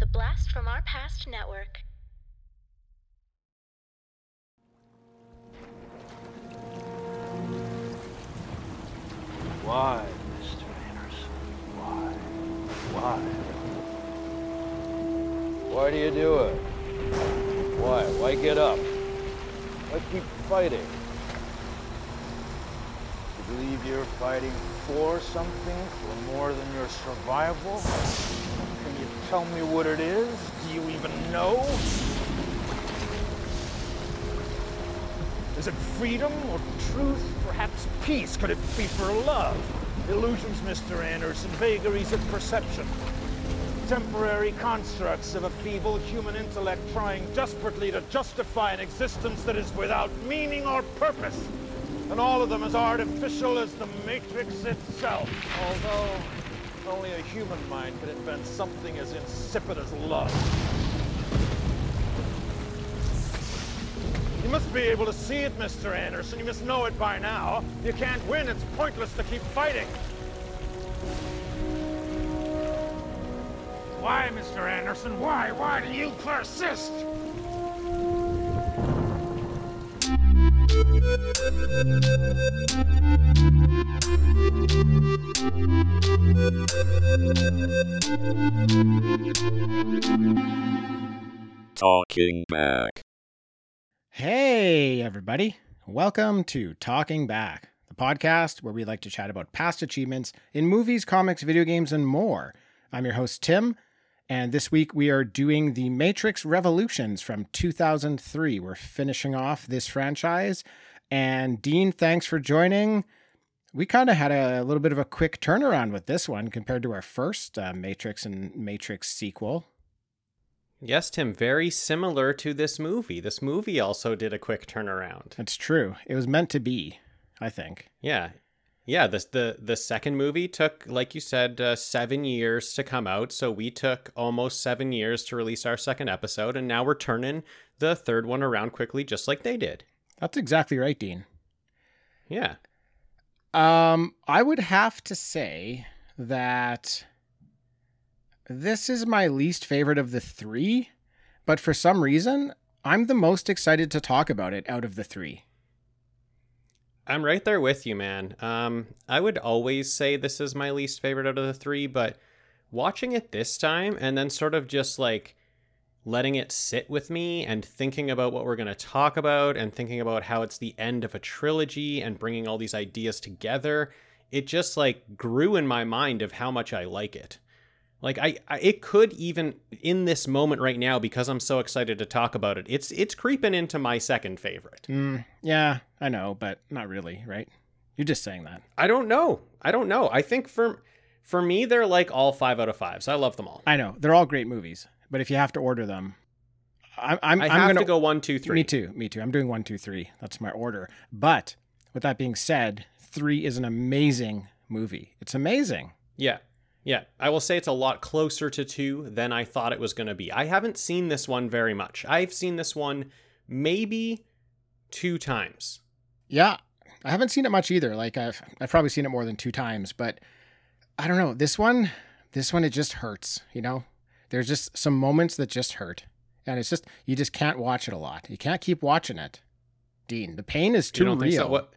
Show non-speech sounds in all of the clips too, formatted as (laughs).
The Blast from Our Past Network. Why, Mr. Anderson? Why? Why? Why do you do it? Why? Why get up? Why keep fighting? You believe you're fighting for something, for more than your survival? Tell me what it is? Do you even know? Is it freedom or truth? Perhaps peace? Could it be for love? Illusions, Mr. Anderson, vagaries of perception. Temporary constructs of a feeble human intellect trying desperately to justify an existence that is without meaning or purpose. And all of them as artificial as the Matrix itself. Although only a human mind could invent something as insipid as love. You must be able to see it, Mr. Anderson. You must know it by now. You can't win. It's pointless to keep fighting. Why, Mr. Anderson? Why? Why do you persist? Talking back. Hey, everybody. Welcome to Talking Back, the podcast where we like to chat about past achievements in movies, comics, video games, and more. I'm your host, Tim, and this week we are doing The Matrix Revolutions from 2003. We're finishing off this franchise. And Dean, thanks for joining. We kind of had a, little bit of a quick turnaround with this one compared to our first uh, Matrix and Matrix sequel. Yes, Tim, very similar to this movie. This movie also did a quick turnaround. It's true. It was meant to be, I think. Yeah. Yeah, this the the second movie took like you said uh, 7 years to come out, so we took almost 7 years to release our second episode and now we're turning the third one around quickly just like they did. That's exactly right, Dean. Yeah. Um, I would have to say that this is my least favorite of the three, but for some reason, I'm the most excited to talk about it out of the three. I'm right there with you, man. Um, I would always say this is my least favorite out of the three, but watching it this time and then sort of just like letting it sit with me and thinking about what we're going to talk about and thinking about how it's the end of a trilogy and bringing all these ideas together, it just like grew in my mind of how much I like it. Like I, I, it could even in this moment right now because I'm so excited to talk about it. It's it's creeping into my second favorite. Mm, yeah, I know, but not really, right? You're just saying that. I don't know. I don't know. I think for for me they're like all 5 out of 5s. I love them all. I know. They're all great movies, but if you have to order them, I'm I'm, I have gonna to go one, two, three. Me too. Me too. I'm doing one, two, three. That's my order. But with that being said, three is an amazing movie. It's amazing. Yeah. Yeah, I will say it's a lot closer to two than I thought it was going to be. I haven't seen this one very much. I've seen this one maybe two times. Yeah, I haven't seen it much either. Like I've I've probably seen it more than two times, but I don't know. This one, this one, it just hurts. You know, there's just some moments that just hurt, and it's just you just can't watch it a lot. You can't keep watching it, Dean. The pain is too real. Think so? What?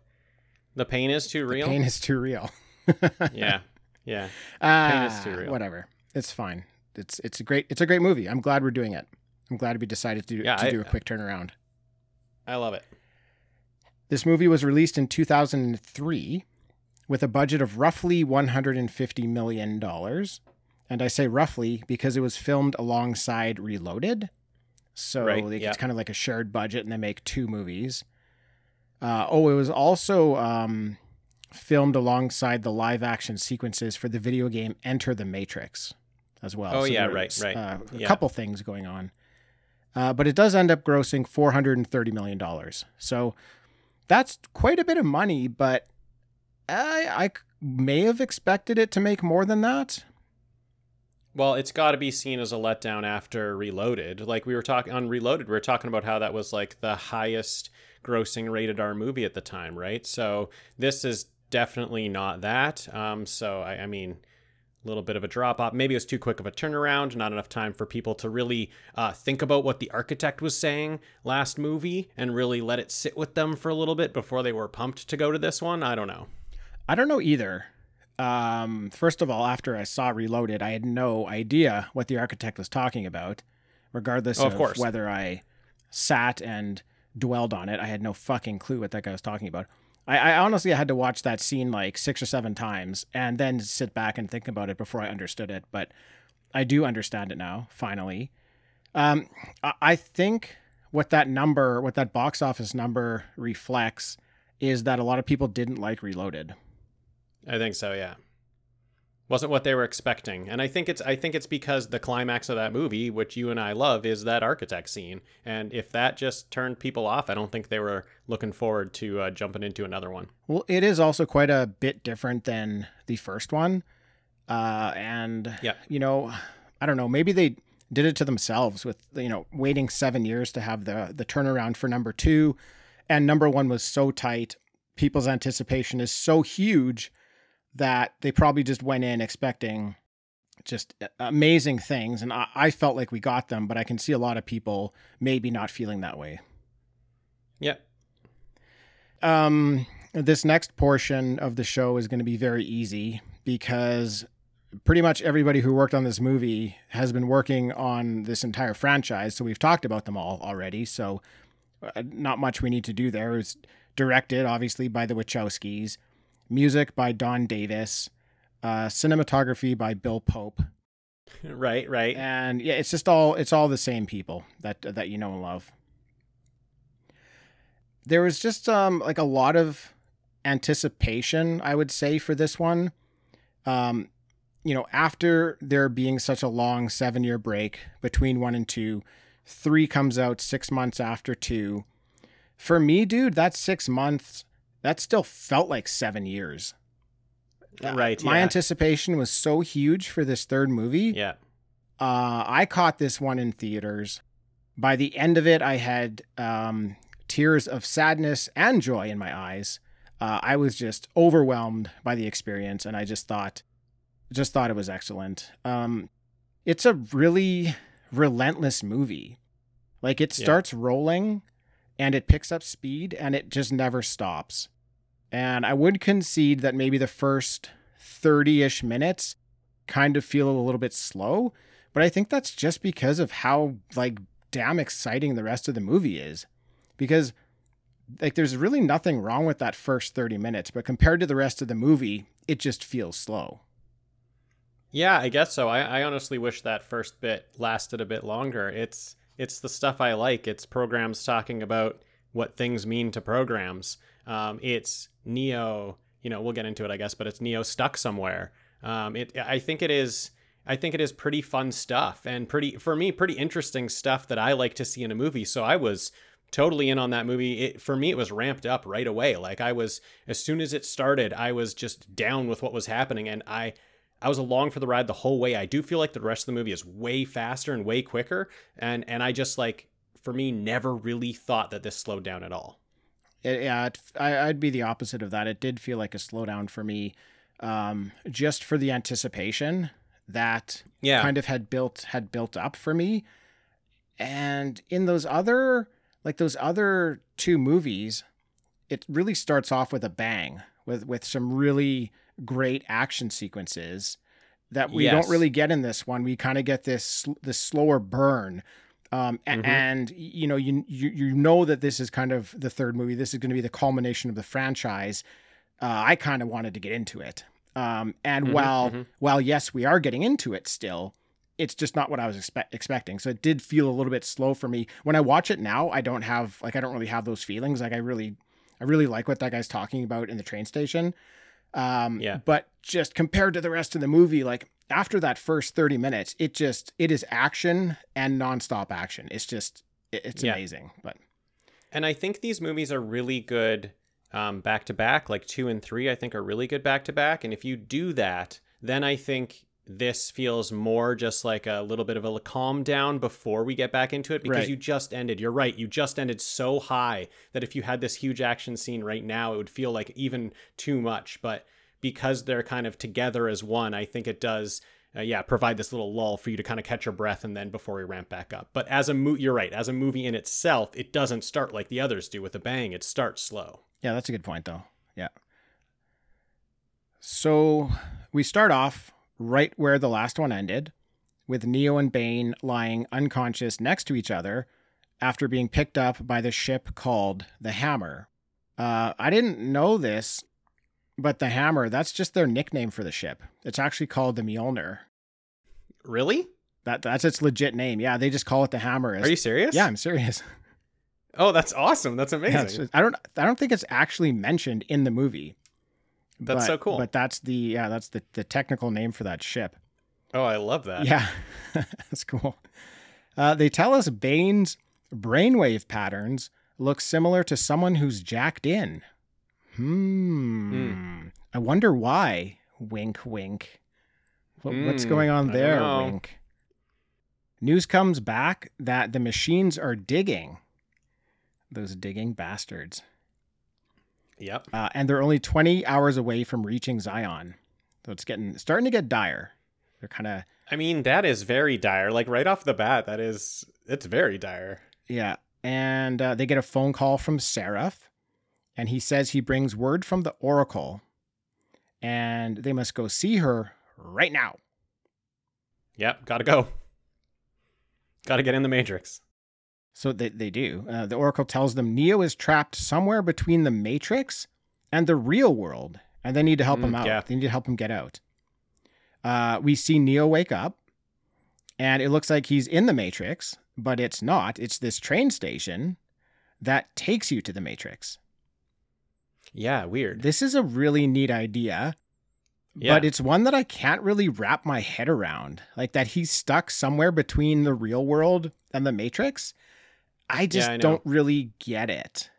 The pain is too real. The pain is too real. (laughs) yeah. Yeah. (laughs) Ah, is too real. Whatever. It's fine. It's it's a great it's a great movie. I'm glad we're doing it. I'm glad we decided to, Yeah, to I- do a quick turnaround. I love it. This movie was released in 2003 with a budget of roughly 150 million dollars. And I say roughly because it was filmed alongside Reloaded. So Right, like, yeah. it's kind of like a shared budget and they make two movies. Uh, oh, it was also um, filmed alongside the live action sequences for the video game Enter the Matrix as well. Oh, yeah, there right, right. Uh, a Yeah. couple things going on. Uh, but it does end up grossing $430 million. So that's quite a bit of money, but I may have expected it to make more than that. Well, it's got to be seen as a letdown after Reloaded. Like we were talking on Reloaded, we were talking about how that was like the highest grossing rated R movie at the time, right? So this is definitely not that. Um, so I, I mean, a little bit of a drop off. Maybe it was too quick of a turnaround, not enough time for people to really uh, think about what the architect was saying last movie and really let it sit with them for a little bit before they were pumped to go to this one. I don't know. I don't know either. Um, first of all, after I saw Reloaded, I had no idea what the architect was talking about, regardless Oh, of, of whether I sat and dwelled on it. I had no fucking clue what that guy was talking about. I, I honestly had to watch that scene like six or seven times and then sit back and think about it before I understood it. But I do understand it now, finally. Um, I, I think what that number, what that box office number reflects, is that a lot of people didn't like Reloaded. I think so, yeah. Wasn't what they were expecting. And I think it's I think it's because the climax of that movie, which you and I love, is that architect scene. And if that just turned people off, I don't think they were looking forward to uh, jumping into another one. Well, it is also quite a bit different than the first one. Uh, and, Yeah. you know, I don't know, maybe they did it to themselves with, you know, waiting seven years to have the, the turnaround for number two. And number one was so tight. People's anticipation is so huge that they probably just went in expecting just amazing things. And I, I felt like we got them, but I can see a lot of people maybe not feeling that way. Yeah. Um, this next portion of the show is going to be very easy because pretty much everybody who worked on this movie has been working on this entire franchise. So we've talked about them all already. So uh, not much we need to do there. It's directed, obviously, by the Wachowskis, music by Don Davis, uh, cinematography by Bill Pope, Right, right. and yeah, it's just all it's all the same people that that you know and love. There was just um like a lot of anticipation, I would say, for this one. Um, you know, after there being such a long seven year break between one and two, three comes out six months after two. For me, dude, that's six months. That still felt like seven years. Right, My yeah. anticipation was so huge for this third movie. Yeah. Uh, I caught this one in theaters. By the end of it, I had um, tears of sadness and joy in my eyes. Uh, I was just overwhelmed by the experience, and I just thought, just thought it was excellent. Um, it's a really relentless movie. Like it Yeah. starts rolling, and it picks up speed, and it just never stops. And I would concede that maybe the first 30 ish minutes kind of feel a little bit slow, but I think that's just because of how like damn exciting the rest of the movie is. Because like there's really nothing wrong with that first 30 minutes, but compared to the rest of the movie, it just feels slow. Yeah, I guess so. I, I honestly wish that first bit lasted a bit longer. It's it's the stuff I like. It's programs talking about what things mean to programs. Um, it's Neo. You know, we'll get into it, I guess, but it's Neo stuck somewhere. Um, it. I think it is. I think it is pretty fun stuff and pretty for me pretty interesting stuff that I like to see in a movie. So I was totally in on that movie. It, for me, it was ramped up right away. Like I was as soon as it started, I was just down with what was happening, and I I was along for the ride the whole way. I do feel like the rest of the movie is way faster and way quicker, and and I just like for me never really thought that this slowed down at all. It, yeah, it, I, I'd be the opposite of that. It did feel like a slowdown for me, um, just for the anticipation that Yeah. kind of had built had built up for me. And in those other like those other two movies, it really starts off with a bang with with some really great action sequences that we Yes. don't really get in this one. We kind of get this this slower burn. Um, Mhm. and you know you, you you know that this is kind of the third movie. This is going to be the culmination of the franchise. Uh, I kind of wanted to get into it. Um, and Mhm, while mhm. while yes, we are getting into it still, it's just not what I was expe- expecting. So it did feel a little bit slow for me. When I watch it now, I don't have like I don't really have those feelings. Like I really I really like what that guy's talking about in the train station. Um, Yeah. But just compared to the rest of the movie, like after that first 30 minutes, it just it is action and nonstop action. It's just it- it's Yeah. amazing. But And I think these movies are really good um, back to back. Like two and three, I think are really good back to back. And if you do that, then I think this feels more just like a little bit of a calm down before we get back into it because Right. you just ended. You're right. You just ended so high that if you had this huge action scene right now, it would feel like even too much. But because they're kind of together as one, I think it does. Uh, yeah, provide this little lull for you to kind of catch your breath and then before we ramp back up. But as a mo- you're right. As a movie in itself, it doesn't start like the others do with a bang. It starts slow. Yeah, that's a good point, though. Yeah. So we start off right where the last one ended, with Neo and Bane lying unconscious next to each other after being picked up by the ship called the Hammer. Uh, I didn't know this, but the Hammer, that's just their nickname for the ship. It's actually called the Mjolnir. Really? That that's its legit name. Yeah, they just call it the Hammer. Are you serious? Yeah, I'm serious. (laughs) Oh, that's awesome. That's amazing. Yeah, I don't I don't think it's actually mentioned in the movie. That's but- so cool. But that's the yeah, that's the, the technical name for that ship. oh, I love that. Yeah, (laughs) that's cool. Uh, they tell us Bane's brainwave patterns look similar to someone who's jacked in. Hmm. I wonder why. Wink, wink. What, what's Hmm, going on there? Wink. News comes back that the machines are digging. Those digging bastards. Yep. Uh, and they're only 20 hours away from reaching Zion. So it's getting starting to get dire. They're kind of I mean, that is very dire. Like right off the bat, that is it's very dire. Yeah. And uh, they get a phone call from Seraph, and he says he brings word from the Oracle, and they must go see her right now. Yep. Gotta go. Gotta get in the Matrix. So they, they do. Uh, the Oracle tells them Neo is trapped somewhere between the Matrix and the real world, and they need to help him Mm, out. yeah. They need to help him get out. Uh, we see Neo wake up, and it looks like he's in the Matrix, but it's not. It's this train station that takes you to the Matrix. Yeah. Weird. This is a really neat idea, Yeah. but it's one that I can't really wrap my head around. Like that he's stuck somewhere between the real world and the Matrix. I just I don't really get it.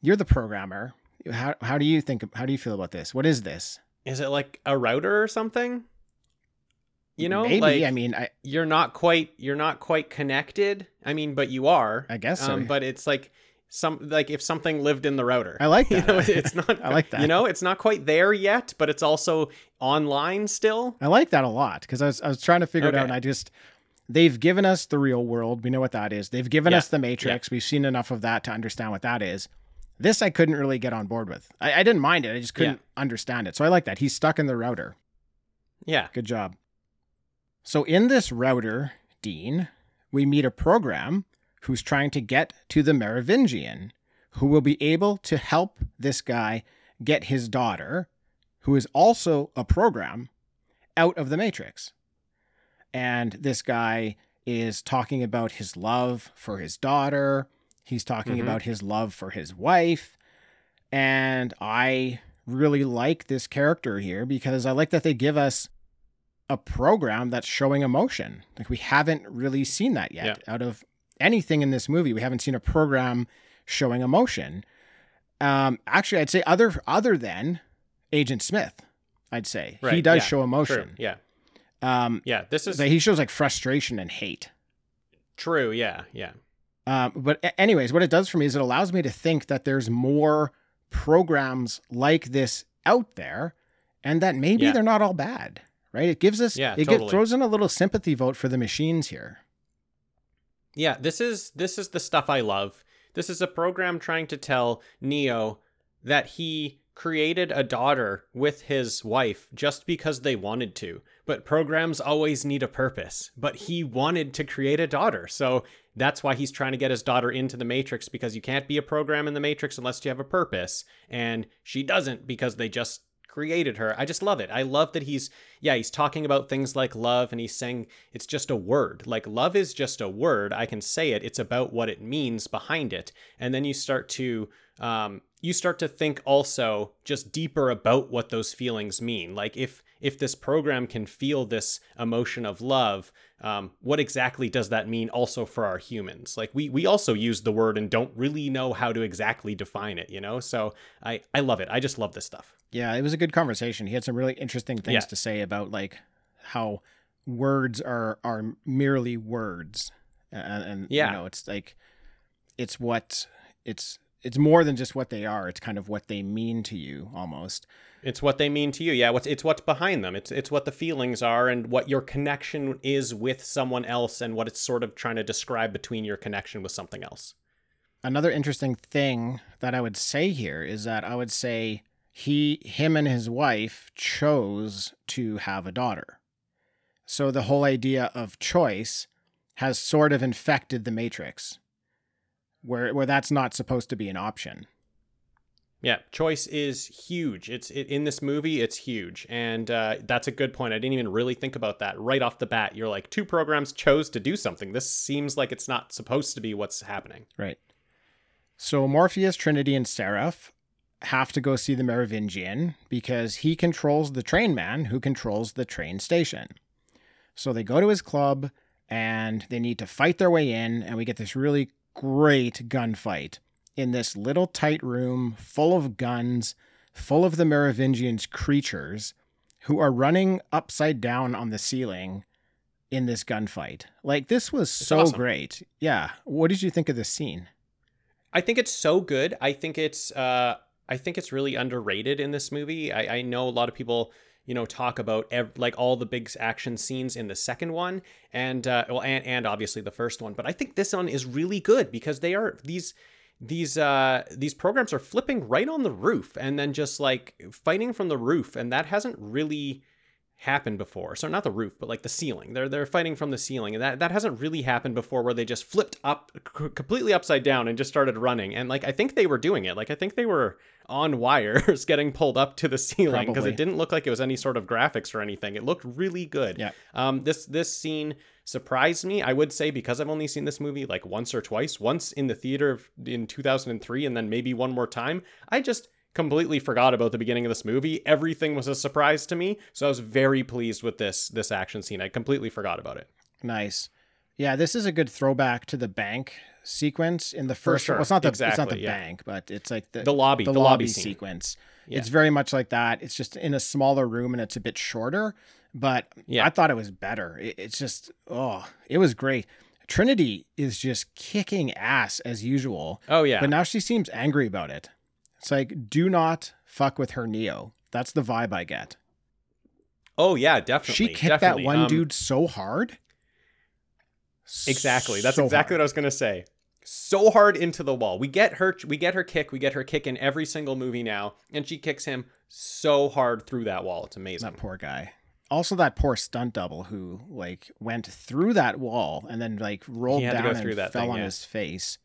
You're the programmer. How how do you think how do you feel about this? What is this? Is it like a router or something? You know, maybe. like I mean, I you're not quite you're not quite connected. I mean, but you are. I guess so. Um, but it's like some like if something lived in the router. I like (laughs) You that. know, it's not. I like that. You know, it's not quite there yet, but it's also online still. I like that a lot because I was I was trying to figure it out, and I just they've given us the real world. We know what that is. They've given Yeah, us the Matrix. We've seen enough of that to understand what that is. This I couldn't really get on board with. I, I didn't mind it. I just couldn't understand it. So I like that. He's stuck in the router. Yeah. Good job. So in this router, Dean, we meet a program who's trying to get to the Merovingian, who will be able to help this guy get his daughter, who is also a program, out of the Matrix. And this guy is talking about his love for his daughter. He's talking Mhm. about his love for his wife. And I really like this character here because I like that they give us a program that's showing emotion. Like we haven't really seen that yet out of anything in this movie. We haven't seen a program showing emotion. Um, actually, I'd say other other than Agent Smith. I'd say he does yeah, show True. emotion. Yeah. Um, Yeah. This is he shows like frustration and hate. true. Yeah. Yeah. Um, but anyways, what it does for me is it allows me to think that there's more programs like this out there, and that maybe Yeah. they're not all bad. Right? It gives us Yeah, it totally. throws in a little sympathy vote for the machines here. Yeah, this is this is the stuff I love. This is a program trying to tell Neo that he created a daughter with his wife just because they wanted to. But programs always need a purpose. But he wanted to create a daughter. So that's why he's trying to get his daughter into the Matrix because you can't be a program in the Matrix unless you have a purpose. And she doesn't because they just created her. I just love it. I love that he's yeah, he's talking about things like love and he's saying it's just a word. Like love is just a word. I can say it. It's about what it means behind it. And then you start to um you start to think also just deeper about what those feelings mean. Like if if this program can feel this emotion of love, um, what exactly does that mean also for our humans? Like we we also use the word and don't really know how to exactly define it, you know? So I I love it. I just love this stuff. Yeah, it was a good conversation. He had some really interesting things Yeah. to say about like how words are are merely words, and, and Yeah. you know, it's like it's what it's it's more than just what they are. It's kind of what they mean to you almost. It's what they mean to you. Yeah, what's it's what's behind them. It's it's what the feelings are and what your connection is with someone else and what it's sort of trying to describe between your connection with something else. Another interesting thing that I would say here is that I would say he him and his wife chose to have a daughter. So the whole idea of choice has sort of infected the matrix where where that's not supposed to be an option. Yeah, choice is huge. It's it, in this movie. It's huge, and uh, that's a good point. I didn't even really think about that right off the bat. You're like, two programs chose to do something. This seems like it's not supposed to be what's happening. Right. So Morpheus, Trinity, and Seraph have to go see the Merovingian because he controls the train man who controls the train station. So they go to his club and they need to fight their way in, and we get this really great gunfight in this little tight room full of guns, full of the Merovingian's creatures who are running upside down on the ceiling in this gunfight. Like this was so awesome. great. Yeah. What did you think of this scene? I think it's so good. I think it's uh I think it's really underrated in this movie. I, I know a lot of people, you know, talk about ev- like all the big action scenes in the second one, and uh, well, and and obviously the first one. But I think this one is really good because they are these these uh these programs are flipping right on the roof and then just like fighting from the roof, and that hasn't really happened before. So not the roof, but like the ceiling. They're they're fighting from the ceiling, and that that hasn't really happened before, where they just flipped up c- completely upside down and just started running. And like I think they were doing it. Like I think they were on wires (laughs) getting pulled up to the ceiling because it didn't look like it was any sort of graphics or anything. It looked really good. Yeah. Um. This this scene surprised me. I would say because I've only seen this movie like once or twice. Once in the theater in 2003, and then maybe one more time. I just completely forgot about the beginning of this movie. Everything was a surprise to me, so I was very pleased with this this action scene. I completely forgot about it. Nice. Yeah, this is a good throwback to the bank sequence in the first. sure. Well, it's not the it's not the yeah. bank, but it's like the The lobby, the, the lobby, lobby sequence. Yeah. It's very much like that. It's just in a smaller room and it's a bit shorter, but Yeah. I thought it was better. It- it's just oh, it was great. Trinity is just kicking ass as usual, Oh yeah. but now she seems angry about it. It's like do not fuck with her Neo. That's the vibe I get. oh yeah, definitely. She kicked definitely. that one Um, dude so hard. Exactly. That's So exactly hard. what I was gonna say. So hard into the wall. We get her. We get her kick. We get her kick in every single movie now, and she kicks him so hard through that wall. It's amazing. That poor guy. Also, that poor stunt double who like went through that wall and then like rolled down and that fell thing, on yeah. his face.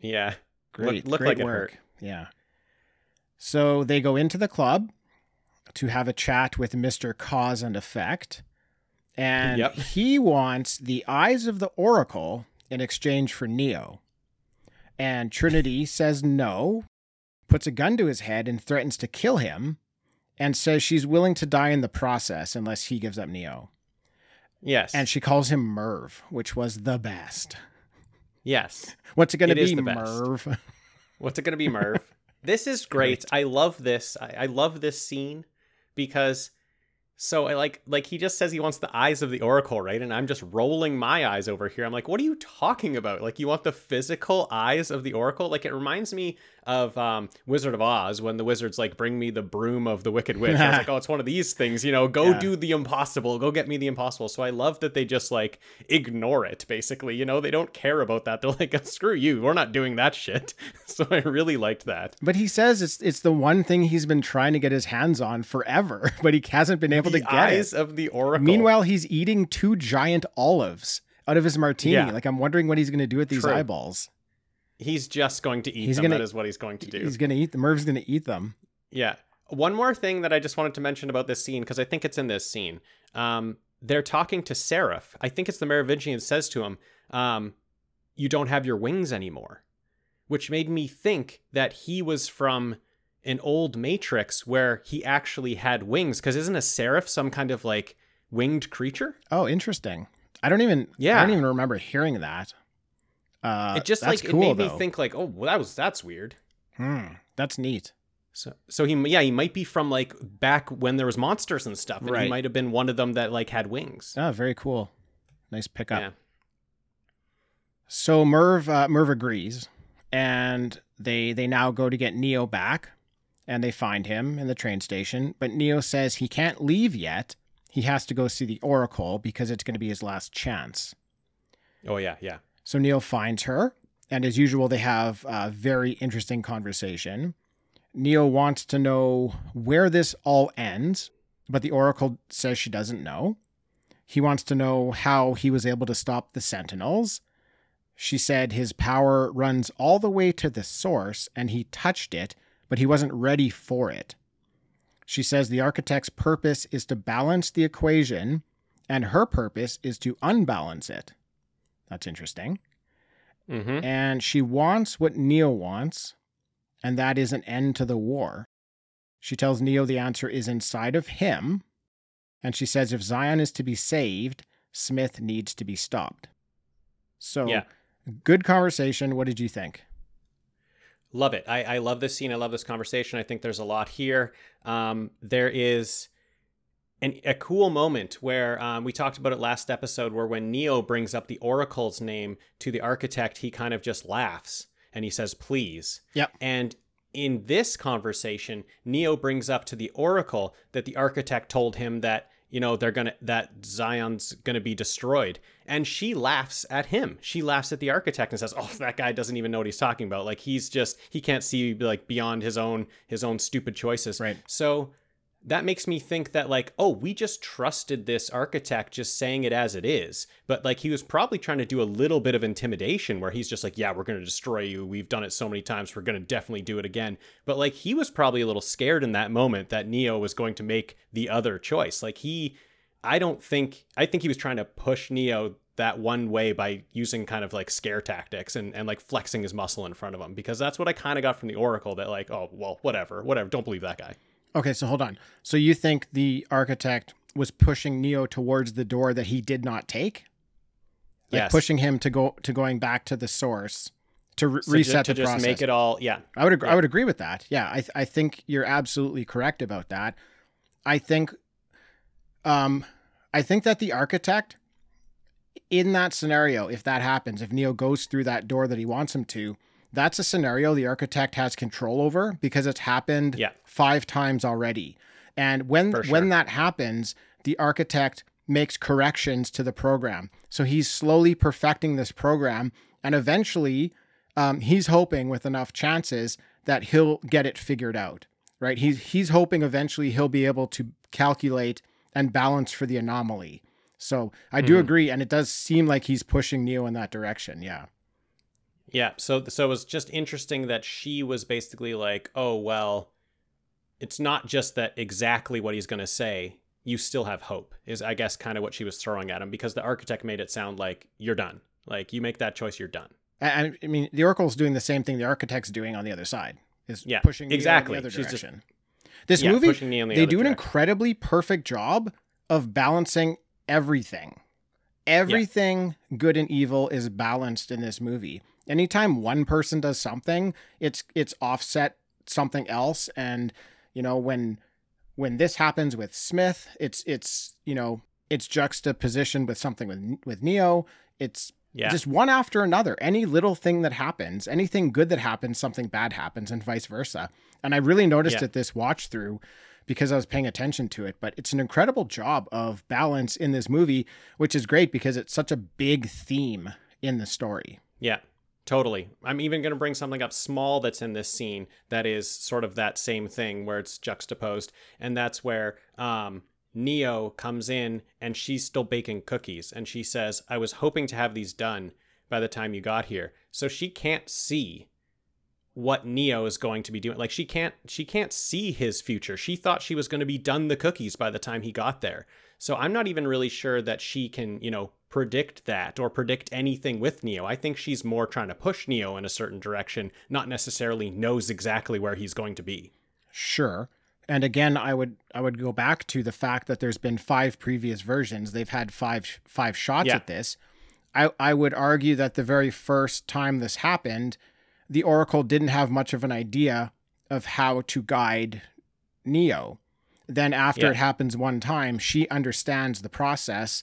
Yeah. Great, looked great like it work. hurt. Yeah. So they go into the club to have a chat with Mister Cause and Effect, and Yep. he wants the eyes of the Oracle in exchange for Neo. And Trinity says no, puts a gun to his head and threatens to kill him, and says she's willing to die in the process unless he gives up Neo. Yes. And she calls him Merv, which was the best. yes. (laughs) What's it going to be. Merv? What's it going to be, Merv? (laughs) this is great. I love this. I, I love this scene because so I like like he just says he wants the eyes of the oracle, right? And I'm just rolling my eyes over here. I'm like, what are you talking about? Like you want the physical eyes of the oracle? Like it reminds me of um, Wizard of Oz when the wizards like bring me the broom of the Wicked Witch. I was like, (laughs) oh, it's one of these things, you know. Go Yeah. do the impossible. Go get me the impossible. So I love that they just like ignore it. Basically, you know, they don't care about that. They're like, (laughs) screw you. We're not doing that shit. (laughs) So I really liked that. But he says it's it's the one thing he's been trying to get his hands on forever, but he hasn't been able the to get eyes it. of the oracle. Meanwhile, he's eating two giant olives out of his martini. Yeah. Like I'm wondering what he's going to do with these True. eyeballs. he's just going to eat He's them. gonna- that is what he's going to do. He's going to eat them. Merv's going to eat them. Yeah. One more thing that I just wanted to mention about this scene because I think it's in this scene. Um, they're talking to Seraph. I think it's the Merovingian says to him, um, "You don't have your wings anymore," which made me think that he was from an old Matrix where he actually had wings. Because isn't a Seraph some kind of like winged creature? Oh, interesting. I don't even. Yeah. I don't even remember hearing that. Uh, it just like cool, it made though. me think like, oh, well, that was that's weird. Hmm, that's neat. So, so he, yeah, he might be from like back when there was monsters and stuff, and he might have been one of them that like had wings. Oh, very cool. Nice pickup. Yeah. So Merv uh, Merv agrees, and they they now go to get Neo back, and they find him in the train station. But Neo says he can't leave yet. He has to go see the Oracle because it's going to be his last chance. Oh yeah, yeah. So Neo finds her, and as usual, they have a very interesting conversation. Neo wants to know where this all ends, but the Oracle says she doesn't know. He wants to know how he was able to stop the Sentinels. She said his power runs all the way to the source and he touched it, but he wasn't ready for it. She says the architect's purpose is to balance the equation and her purpose is to unbalance it. That's interesting. Mm-hmm. And she wants what Neo wants, and that is an end to the war. She tells Neo the answer is inside of him, and she says if Zion is to be saved, Smith needs to be stopped. So, Yeah. good conversation. What did you think? Love it. I, I love this scene. I love this conversation. I think there's a lot here. Um, there is an, a cool moment where um, we talked about it last episode, where when Neo brings up the Oracle's name to the architect, he kind of just laughs and he says, please. Yep. And in this conversation, Neo brings up to the Oracle that the architect told him that you know they're gonna that Zion's gonna be destroyed, and she laughs at him. She laughs at the architect and says, "Oh, that guy doesn't even know what he's talking about. Like he's just he can't see like beyond his own his own stupid choices." Right. So that makes me think that like oh we just trusted this architect just saying it as it is but like he was probably trying to do a little bit of intimidation where he's just like yeah we're going to destroy you we've done it so many times we're going to definitely do it again but like he was probably a little scared in that moment that neo was going to make the other choice like he i don't think i think he was trying to push neo that one way by using kind of like scare tactics and, and like flexing his muscle in front of him because that's what i kind of got from the oracle that like oh well whatever whatever don't believe that guy Okay, so hold on. So you think the architect was pushing Neo towards the door that he did not take? Like Yes. pushing him to go to going back to the source to re- So reset to the just process. make it all yeah I would agree, I would agree with that. Yeah, I th- I think you're absolutely correct about that. I think um I think that the architect in that scenario if that happens, if Neo goes through that door that he wants him to, that's a scenario the architect has control over because it's happened Yeah. 5 times already. And when For when that happens, the architect makes corrections to the program. So he's slowly perfecting this program and eventually um, he's hoping with enough chances that he'll get it figured out, right? He's he's hoping eventually he'll be able to calculate and balance for the anomaly. So I do Mhm. agree, and it does seem like he's pushing Neo in that direction. Yeah, Yeah, so so it was just interesting that she was basically like, "Oh, well, it's not just that exactly what he's going to say. You still have hope." Is I guess kind of what she was throwing at him because the architect made it sound like you're done. Like you make that choice, you're done. and, I mean the Oracle's doing the same thing the architect's doing on the other side. Is Yeah, pushing Neo exactly. in the other She's just- direction. this Yeah, movie, pushing Neo in the they do an incredibly perfect job of balancing everything. Everything good and evil is balanced in this movie. Anytime one person does something, it's it's offset something else and you know when when this happens with Smith, it's it's you know, it's juxtaposition with something with with Neo. It's Yeah, just one after another. Any little thing that happens, anything good that happens, something bad happens, and vice versa. And I really noticed Yeah. it this watch through because I was paying attention to it. But it's an incredible job of balance in this movie, which is great because it's such a big theme in the story. Yeah, totally. I'm even going to bring something up small that's in this scene that is sort of that same thing where it's juxtaposed. And that's where um, Neo comes in and she's still baking cookies. And she says, I was hoping to have these done by the time you got here. So she can't see what Neo is going to be doing. Like she can't she can't see his future. She thought she was going to be done the cookies by the time he got there. So I'm not even really sure that she can, you know, predict that or predict anything with Neo. I think she's more trying to push Neo in a certain direction, not necessarily knows exactly where he's going to be. Sure. And again, I would I would go back to the fact that there's been five previous versions. They've had five five shots Yeah. at this. I I would argue that the very first time this happened, the Oracle didn't have much of an idea of how to guide Neo. Then after Yeah. it happens one time, she understands the process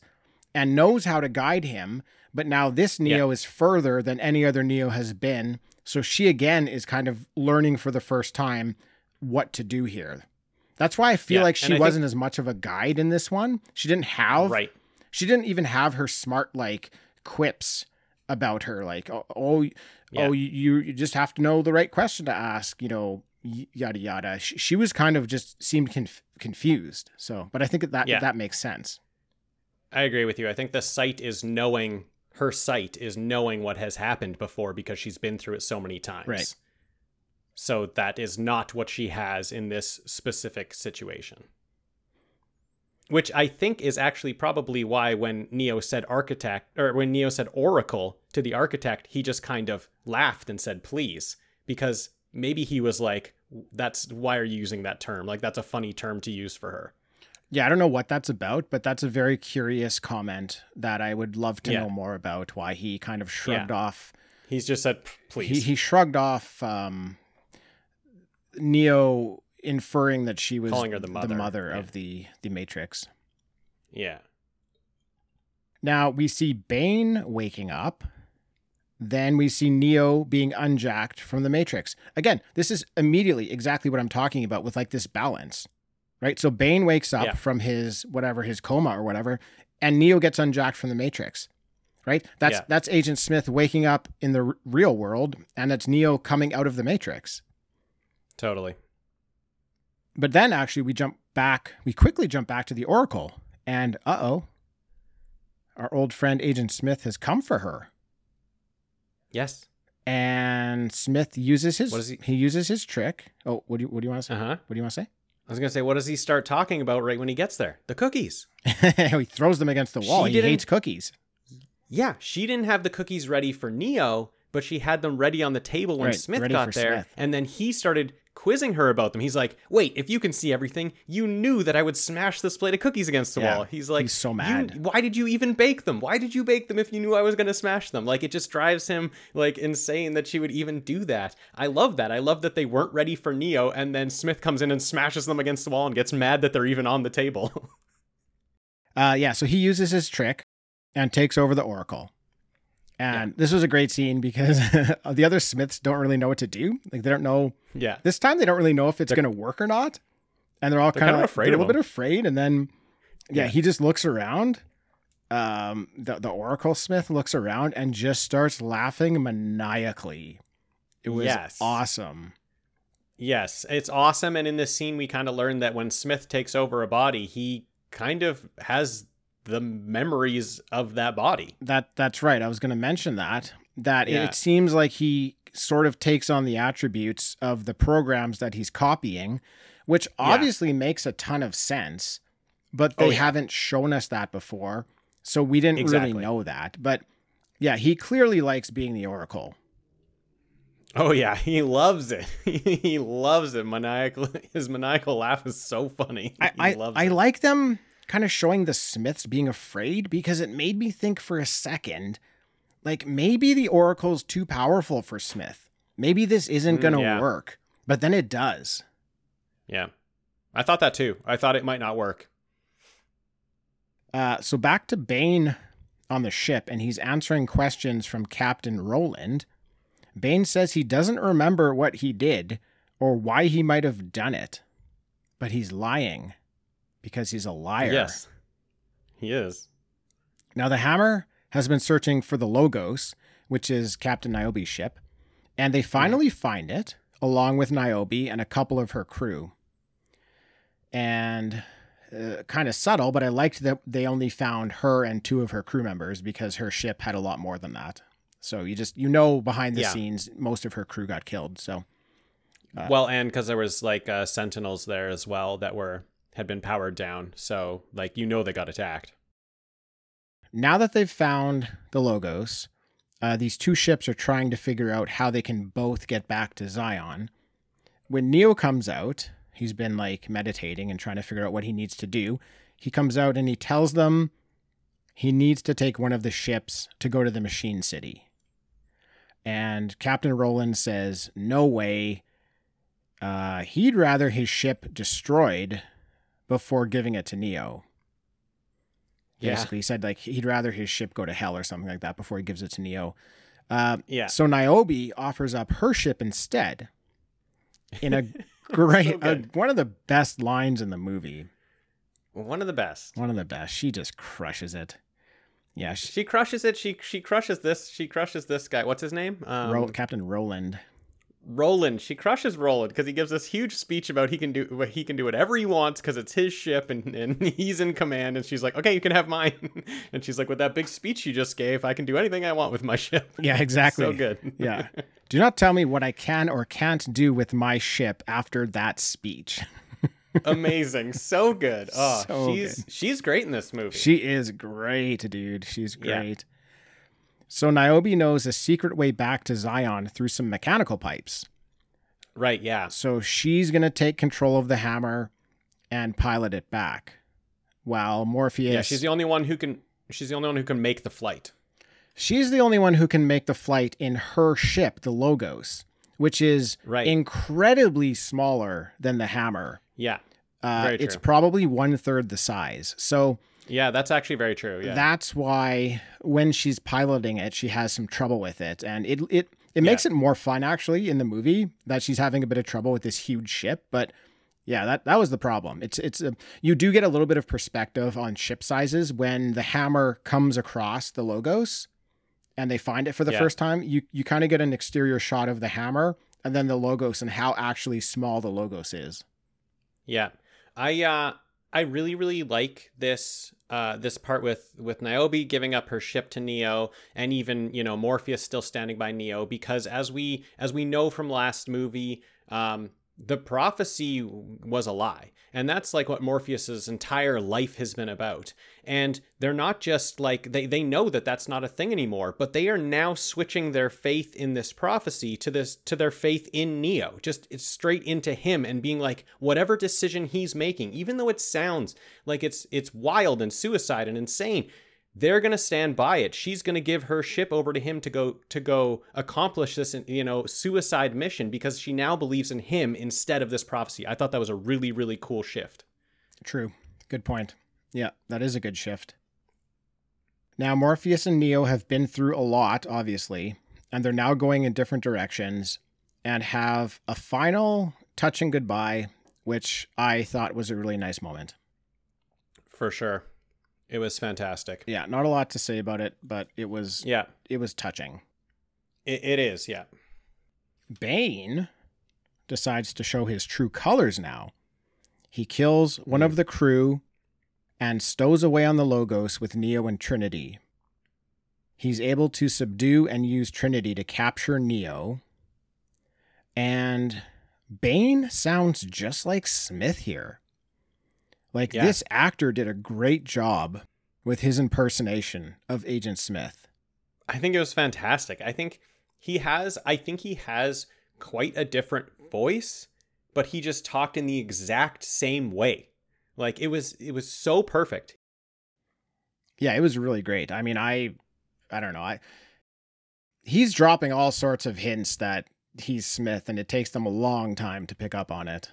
and knows how to guide him, but now this Neo is further than any other Neo has been. So she again is kind of learning for the first time what to do here. That's why I feel Yeah, like she wasn't as much of a guide in this one. She didn't have Right. she didn't even have her smart like quips about her like oh oh, Yeah. oh you you just have to know the right question to ask you know yada yada she, she was kind of just seemed conf- confused so but i think that that, Yeah. that makes sense I agree with you. I think the sight is knowing her sight is knowing what has happened before because she's been through it so many times. Right. So that is not what she has in this specific situation. Which I think is actually probably why when Neo said architect or when Neo said oracle to the architect, he just kind of laughed and said please because maybe he was like that's why are you using that term? Like that's a funny term to use for her. yeah i don't know what that's about but that's a very curious comment that i would love to Yeah. know more about why he kind of shrugged off He's just said please. he, he shrugged off um neo inferring that she was Calling her the mother, yeah. of the the matrix yeah. Now we see Bane waking up. Then we see Neo being unjacked from the Matrix. Again, this is immediately exactly what I'm talking about with like this balance, right? So Bane wakes up Yeah. from his whatever his coma or whatever, and Neo gets unjacked from the Matrix, right? That's Yeah. that's Agent Smith waking up in the r- real world, and it's Neo coming out of the Matrix. Totally. But then actually we jump back, we quickly jump back to the Oracle, and uh oh, our old friend Agent Smith has come for her. Yes. and Smith uses his What is he- he uses his trick. Oh, what do you what do you want to say? Uh huh. What do you want to say? I was gonna say, what does he start talking about right when he gets there? The cookies. (laughs) he throws them against the wall. She he hates cookies. Yeah, she didn't have the cookies ready for Neo, but she had them ready on the table when Right, Smith got there, Smith. and then he started quizzing her about them. He's like, "Wait, if you can see everything, you knew that I would smash this plate of cookies against the Yeah, wall." He's like, he's so "You- mad. why did you even bake them? Why did you bake them if you knew I was going to smash them? Like it just drives him like insane that she would even do that. I love that. I love that they weren't ready for Neo, and then Smith comes in and smashes them against the wall and gets mad that they're even on the table. (laughs) Uh, yeah. So he uses his trick and takes over the Oracle. And this was a great scene because (laughs) the other Smiths don't really know what to do. Like they don't know yeah. this time. They don't really know if it's going to work or not. And they're all They're kind of like, afraid a of little bit afraid. And then, yeah, Yeah. he just looks around. Um, the the Oracle Smith looks around and just starts laughing maniacally. It was Yes. awesome. Yes, it's awesome. And in this scene, we kind of learn that when Smith takes over a body, he kind of has the memories of that body. That that's right. I was going to mention that that it- Yeah. it seems like he sort of takes on the attributes of the programs that he's copying, which obviously makes a ton of sense, but they Oh, yeah. haven't shown us that before. So we didn't Exactly. really know that. But yeah, he clearly likes being the Oracle. Oh yeah, he loves it. (laughs) he loves it. Maniacal. His maniacal laugh is so funny. I he I, I like them kind of showing the Smiths being afraid because it made me think for a second, like maybe the Oracle's too powerful for Smith. Maybe this isn't Mm, going to yeah. work. But then it does. Yeah, I thought that too. I thought it might not work. Uh, so back to Bane on the ship, and he's answering questions from Captain Roland. Bane says he doesn't remember what he did or why he might have done it, but he's lying because he's a liar. Yes, he is. Now, the Hammer has been searching for the Logos, which is Captain Niobe's ship, and they finally find it along with Niobe and a couple of her crew. And uh, kind of subtle, but I liked that they only found her and two of her crew members because her ship had a lot more than that. So you just you know behind the Yeah. scenes most of her crew got killed. So Uh, well, and because there was like uh, sentinels there as well that were had been powered down, so like you know they got attacked. now that they've found the logos, uh, these two ships are trying to figure out how they can both get back to Zion. When Neo comes out, he's been like meditating and trying to figure out what he needs to do. He comes out and he tells them he needs to take one of the ships to go to the machine city. And Captain Roland says, No way. Uh, he'd rather his ship destroyed before giving it to Neo. Yeah. Basically, he said like he'd rather his ship go to hell or something like that before he gives it to Neo. Uh, Yeah. so Niobe offers up her ship instead in a (laughs) great. So uh, one of the best lines in the movie. One of the best. One of the best. She just crushes it. Yeah, she, She crushes it. She she crushes this. She crushes this guy. What's his name? Um, Ro- Captain Roland. Roland. She crushes Roland because he gives this huge speech about he can do he can do whatever he wants because it's his ship and, and (laughs) he's in command. And she's like, okay, you can have mine. (laughs) And she's like, with that big speech you just gave, I can do anything I want with my ship. (laughs) Yeah, exactly. So good. yeah. Do not tell me what I can or can't do with my ship after that speech. Amazing. So good. Oh, So she's good. she's great in this movie. She is great, dude. She's Yeah. So Niobe knows a secret way back to Zion through some mechanical pipes. right. Yeah. So she's going to take control of the hammer and pilot it back. While Morpheus Yeah. She's the only one who can. She's the only one who can make the flight. She's the only one who can make the flight in her ship, the Logos, which is Right. incredibly smaller than the hammer. Yeah. Uh, it's probably one third the size. So Yeah. That's actually very true. Yeah. that's why when she's piloting it, she has some trouble with it, and it it it makes it more fun actually in the movie that she's having a bit of trouble with this huge ship. But yeah, that that was the problem. It's it's a, you do get a little bit of perspective on ship sizes when the hammer comes across the logos, and they find it for the Yeah. first time. You you kind of get an exterior shot of the hammer and then the logos and how actually small the logos is. Yeah. I uh I really really like this uh this part with with Niobe giving up her ship to Neo and even, you know, Morpheus still standing by Neo because as we as we know from last movie, um the prophecy was a lie. And that's like what Morpheus's entire life has been about. And they're not just like they they know that that's not a thing anymore, but they are now switching their faith in this prophecy to this to their faith in Neo. Just it's straight into him and being like whatever decision he's making, even though it sounds like it's it's wild and suicide and insane, they're going to stand by it. She's going to give her ship over to him to go to go accomplish this you know suicide mission because she now believes in him instead of this prophecy. I thought that was a really really cool shift. True. Good point. Yeah, that is a good shift. Now, Morpheus and Neo have been through a lot, obviously, and they're now going in different directions and have a final touching goodbye, which I thought was a really nice moment. For sure. It was fantastic. Yeah, not a lot to say about it, but it was Yeah, it was touching. it, it is. Yeah. Bane decides to show his true colors now. He kills one of hmm. the crew and stows away on the Logos with Neo and Trinity. He's able to subdue and use Trinity to capture Neo. And Bane sounds just like Smith here. Like Yeah. this actor did a great job with his impersonation of Agent Smith. I think it was fantastic. I think he has I think he has quite a different voice, but he just talked in the exact same way. Like it was it was so perfect. Yeah, it was really great. I mean, I I don't know. I he's dropping all sorts of hints that he's Smith and it takes them a long time to pick up on it.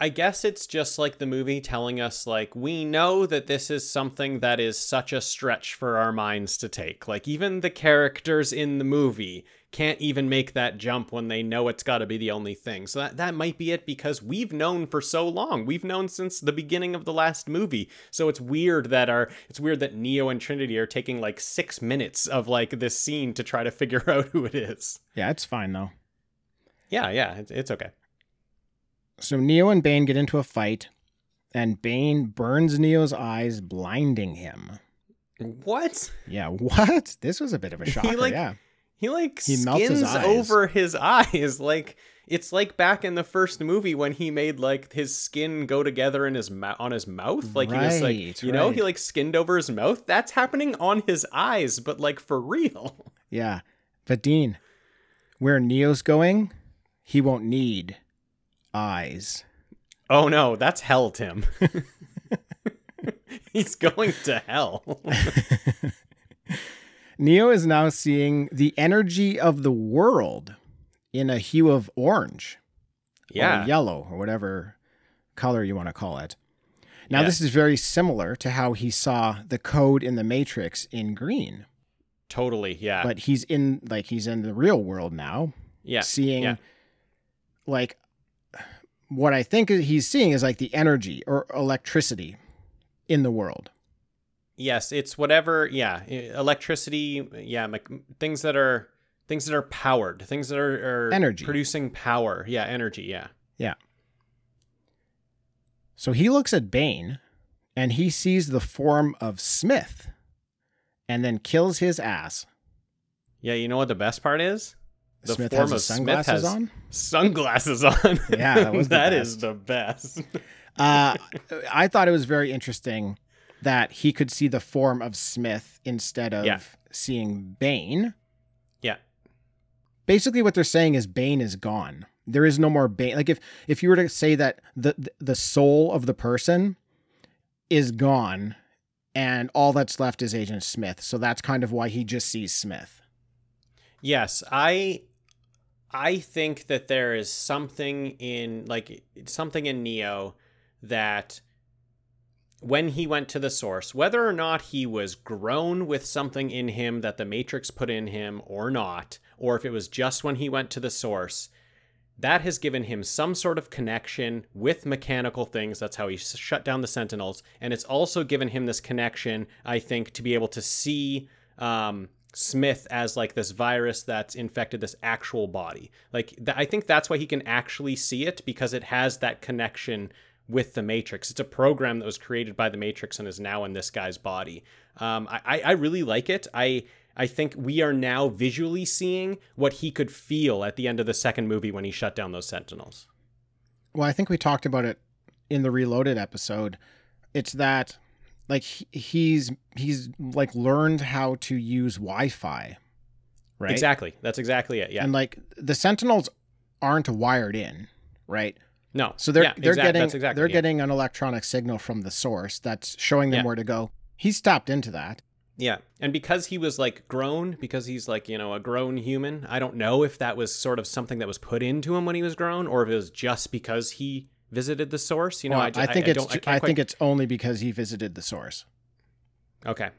I guess it's just like the movie telling us like we know that this is something that is such a stretch for our minds to take. Like even the characters in the movie can't even make that jump when they know it's got to be the only thing. So that that might be it because we've known for so long. We've known since the beginning of the last movie. So it's weird that our it's weird that Neo and Trinity are taking like 6 minutes of like this scene to try to figure (laughs) out who it is. Yeah, it's fine though. Yeah, yeah, it's, it's okay. So Neo and Bane get into a fight and Bane burns Neo's eyes, blinding him. What? Yeah, what? This was a bit of a shocker. like, yeah. He like He skins melts his eyes. over his eyes. (laughs) Like it's like back in the first movie when he made like his skin go together in his mouth on his mouth. Like he was like Right, you know, he like skinned over his mouth. That's happening on his eyes, but like for real. (laughs) Yeah. But Dean, where Neo's going, he won't need eyes. Oh no, that's hell, Tim. (laughs) He's going to hell. (laughs) Neo is now seeing the energy of the world in a hue of orange yeah. or yellow or whatever color you want to call it. Now, Yeah. this is very similar to how he saw the code in the Matrix in green, Totally. Yeah. but he's in like he's in the real world now, yeah. seeing yeah. like what I think he's seeing is like the energy or electricity in the world. Yes, it's whatever. Yeah, electricity. Yeah, things that are things that are powered, things that are, are Energy. producing power. Yeah, energy. Yeah. Yeah. So he looks at Bane and he sees the form of Smith and then kills his ass. Yeah, you know what the best part is? The Smith form has of his Smith sunglasses has on. Sunglasses on. Yeah, that was the (laughs) That best. is the best. Uh, I thought it was very interesting that he could see the form of Smith instead of Yeah. seeing Bane. Yeah. Basically, what they're saying is Bane is gone. There is no more Bane. Like if if you were to say that the the soul of the person is gone, and all that's left is Agent Smith. So that's kind of why he just sees Smith. Yes, I I think that there is something in like something in Neo that when he went to the source, whether or not he was grown with something in him that the Matrix put in him or not, or if it was just when he went to the source, that has given him some sort of connection with mechanical things. That's how he shut down the Sentinels. And it's also given him this connection, I think, to be able to see um, Smith as like this virus that's infected this actual body. Like, th- I think that's why he can actually see it because it has that connection with the Matrix. It's a program that was created by the Matrix and is now in this guy's body. Um, I, I really like it. I I think we are now visually seeing what he could feel at the end of the second movie when he shut down those Sentinels. Well, I think we talked about it in the Reloaded episode. It's that like he's he's like learned how to use Wi-Fi, right? Exactly. That's exactly it. Yeah. And like the Sentinels aren't wired in, right? no. So they're yeah, they're exact- getting exactly they're it. getting an electronic signal from the source that's showing them Yeah. where to go. He's tapped into that. Yeah. And because he was like grown, because he's like, you know, a grown human, I don't know if that was sort of something that was put into him when he was grown or if it was just because he visited the source. You know, Well, I, I think I, it's don't, I, I quite- think it's only because he visited the source. okay.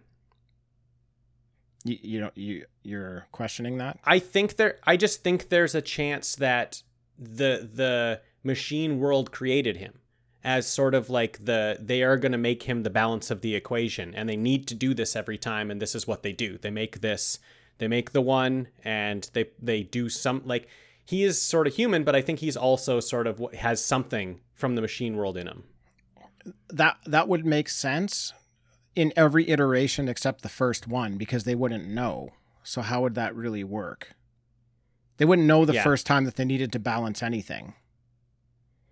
You, you know you you're questioning that? I think there I just think there's a chance that the the machine world created him as sort of like the they are going to make him the balance of the equation and they need to do this every time and this is what they do. They make this they make the one and they they do some like he is sort of human but I think he's also sort of has something from the machine world in him. that that would make sense in every iteration except the first one because they wouldn't know. So how would that really work? They wouldn't know the Yeah. first time that they needed to balance anything.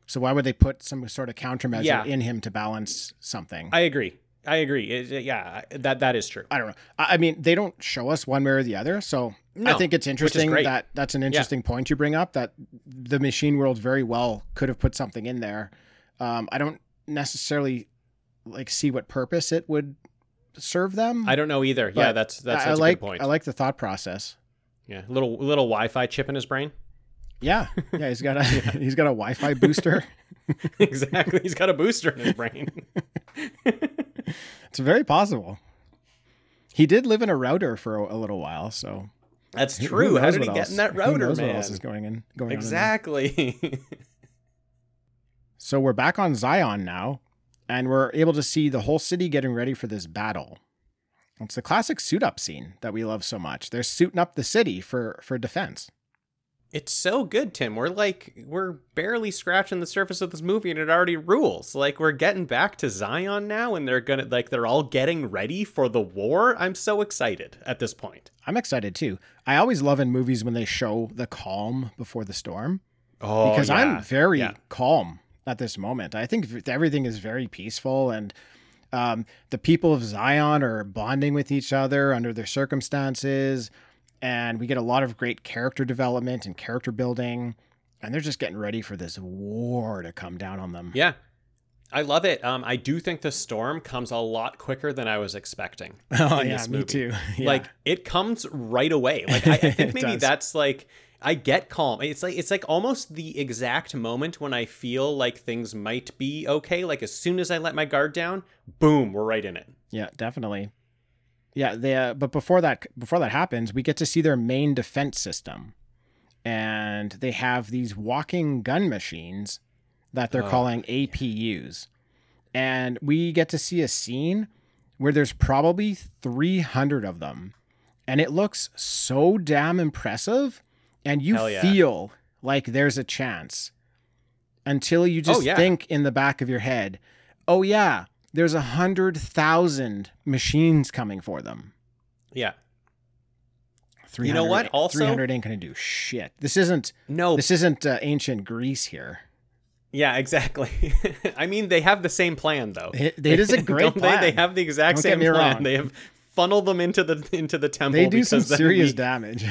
So why would they put some sort of countermeasure Yeah. in him to balance something? I agree. I agree. It- yeah, that that is true. I don't know. I I mean, they don't show us one way or the other. So I think it's interesting that that's an interesting point you bring up that the machine world very well could have put something in there. Um, I don't necessarily like see what purpose it would serve them. I don't know either. yeah, that's that's, that's I a like good point. I like the thought process. yeah, little little Wi-Fi chip in his brain. Yeah, yeah. He's got a (laughs) he's got a Wi-Fi booster. (laughs) exactly. He's got a booster in his brain. (laughs) It's very possible. He did live in a router for a, a little while, so That's (laughs) true. who How did he what get else- in that (laughs) who knows man? What else is going in? Going on exactly. (laughs) So we're back on Zion now, and we're able to see the whole city getting ready for this battle. It's the classic suit up scene that we love so much. They're suiting up the city for for defense. It's so good, Tim. We're like we're barely scratching the surface of this movie and it already rules. Like we're getting back to Zion now and they're going to like they're all getting ready for the war. I'm so excited at this point. I'm excited too. I always love in movies when they show the calm before the storm Oh, because yeah. I'm very Yeah. calm at this moment. I think everything is very peaceful and um, the people of Zion are bonding with each other under their circumstances. And we get a lot of great character development and character building. And they're just getting ready for this war to come down on them. Yeah. I love it. Um, I do think the storm comes a lot quicker than I was expecting. (laughs) Oh, yeah, me too. (laughs) Yeah. Like it comes right away. (laughs) Like I, I think maybe that's like I get calm. It's like it's like almost the exact moment when I feel like things might be okay. Like as soon as I let my guard down, boom, we're right in it. Yeah, definitely. Yeah, they, uh, but before that before that happens, we get to see their main defense system. And they have these walking gun machines that they're Oh, calling APUs. And we get to see a scene where there's probably 300 of them. And it looks so damn impressive. And you yeah. feel like there's a chance until you just Oh, yeah. think in the back of your head, oh, yeah, there's a hundred thousand machines coming for them. Yeah. 300, You know what? Also- 300 ain't gonna do shit. This isn't No. this isn't uh, ancient Greece here. yeah, exactly. (laughs) I mean, they have the same plan though. It, it is a (laughs) great plan. They? they have the exact Don't same me plan. wrong. They have funneled them into the into the temple. They do some serious we- damage.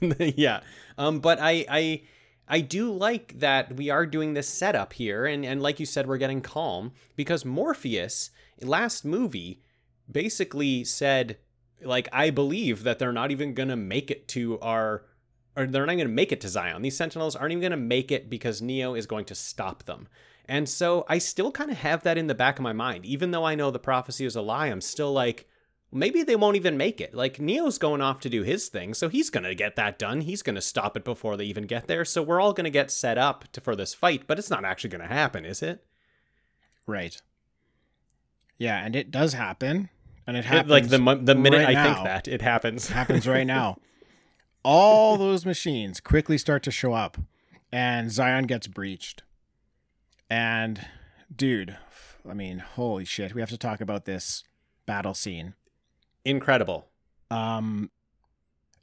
(laughs) yeah. Um, but I, I, I do like that we are doing this setup here, and and like you said, we're getting calm because Morpheus last movie basically said, like, I believe that they're not even gonna make it to our. Or they're not to make it to Zion. These Sentinels aren't even to make it because Neo is going to stop them. And so I still kind of have that in the back of my mind. Even though I know the prophecy is a lie, I'm still like, maybe they won't even make it. Like Neo's going off to do his thing, so he's going to get that done. He's going to stop it before they even get there. So we're all going to get set up to, for this fight, but it's not actually going to happen, is it? right. Yeah, and it does happen, and it It- happens like the the minute right I think that it happens. happens right (laughs) now. All those machines quickly start to show up, and Zion gets breached. And, dude, I mean, holy shit, we have to talk about this battle scene. Incredible. Um,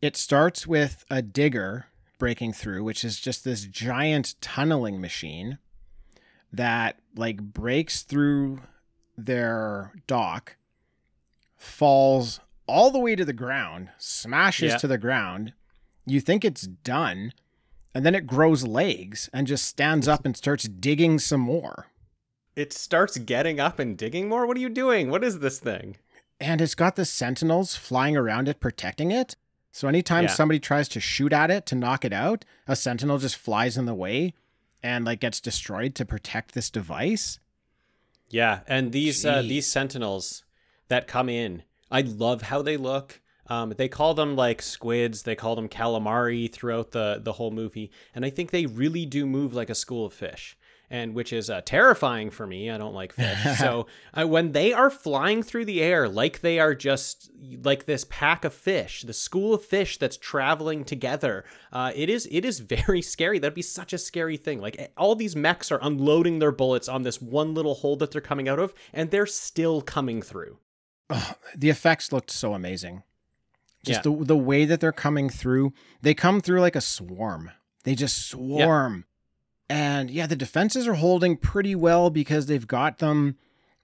it starts with a digger breaking through, which is just this giant tunneling machine that like breaks through their dock, falls all the way to the ground, smashes Yeah. to the ground. You think it's done, and then it grows legs and just stands up and starts digging some more. It starts getting up and digging more. What are you doing? What is this thing? And it's got the sentinels flying around it protecting it. So anytime Yeah. somebody tries to shoot at it to knock it out, a sentinel just flies in the way and like gets destroyed to protect this device. Yeah, and these uh, these sentinels that come in, I love how they look. Um, they call them like squids. They call them calamari throughout the the whole movie, and I think they really do move like a school of fish, and which is uh, terrifying for me. I don't like fish, (laughs) so uh, when they are flying through the air like they are just like this pack of fish, the school of fish that's traveling together, uh, it is it is very scary. That'd be such a scary thing. Like eh, all these mechs are unloading their bullets on this one little hole that they're coming out of, and they're still coming through. Ugh, the effects looked so amazing. Just Yeah. the the way that they're coming through, they come through like a swarm. They just swarm. And yeah, the defenses are holding pretty well because they've got them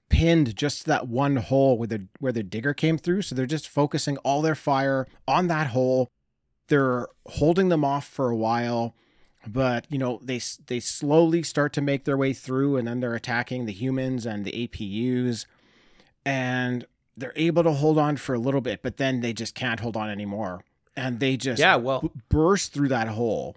pinned just to that one hole where the where the digger came through. So they're just focusing all their fire on that hole. They're holding them off for a while, but you know they they slowly start to make their way through, and then they're attacking the humans and the APUs, and they're able to hold on for a little bit, but then they just can't hold on anymore, and they just Yeah, well- b- burst through that hole.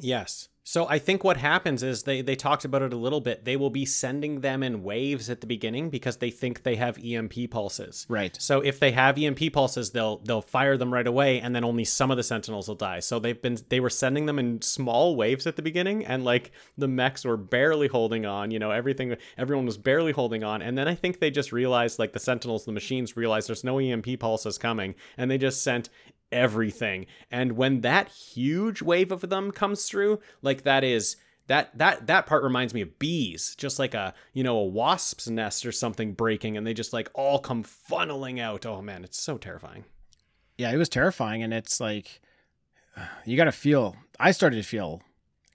Yes. So I think what happens is they they talked about it a little bit. They will be sending them in waves at the beginning because they think they have EMP pulses. Right. So if they have EMP pulses, they'll they'll fire them right away, and then only some of the Sentinels will die. So they've been they were sending them in small waves at the beginning, and like the mechs were barely holding on. You know, everything everyone was barely holding on, and then I think they just realized like the Sentinels, the machines realized there's no EMP pulses coming, and they just sent everything. And when that huge wave of them comes through, like that is that that that part reminds me of bees, just like a you know a wasp's nest or something breaking, and they just like all come funneling out. Oh man, it's so terrifying. yeah, it was terrifying. And it's like, (sighs) you got to feel, I started to feel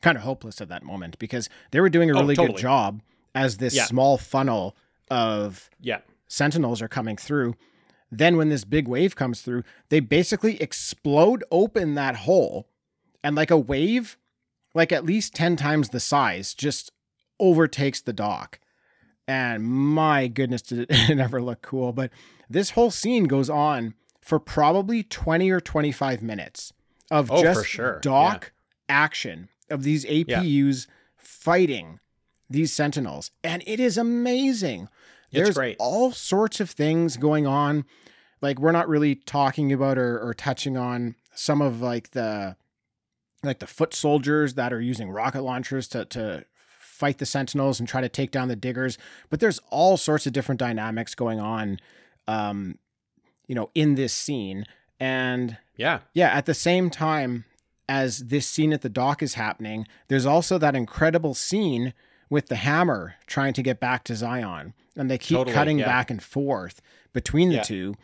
kind of hopeless at that moment because they were doing a Oh, really good job as this Yeah. small funnel of Yeah, sentinels are coming through. Then, when this big wave comes through, they basically explode open that hole. And like a wave, like at least 10 times the size, just overtakes the dock. And my goodness, did it (laughs) never look cool. But this whole scene goes on for probably 20 or 25 minutes of Oh, for just sure. dock action of these APUs fighting these sentinels. And it is amazing. It's There's great. all sorts of things going on. Like we're not really talking about or, or touching on some of like the like the foot soldiers that are using rocket launchers to to fight the Sentinels and try to take down the Diggers. But there's all sorts of different dynamics going on, um, you know, in this scene. And Yeah. yeah, at the same time as this scene at the dock is happening, there's also that incredible scene with the hammer trying to get back to Zion. And they keep Totally, cutting yeah. back and forth between the Yeah. two.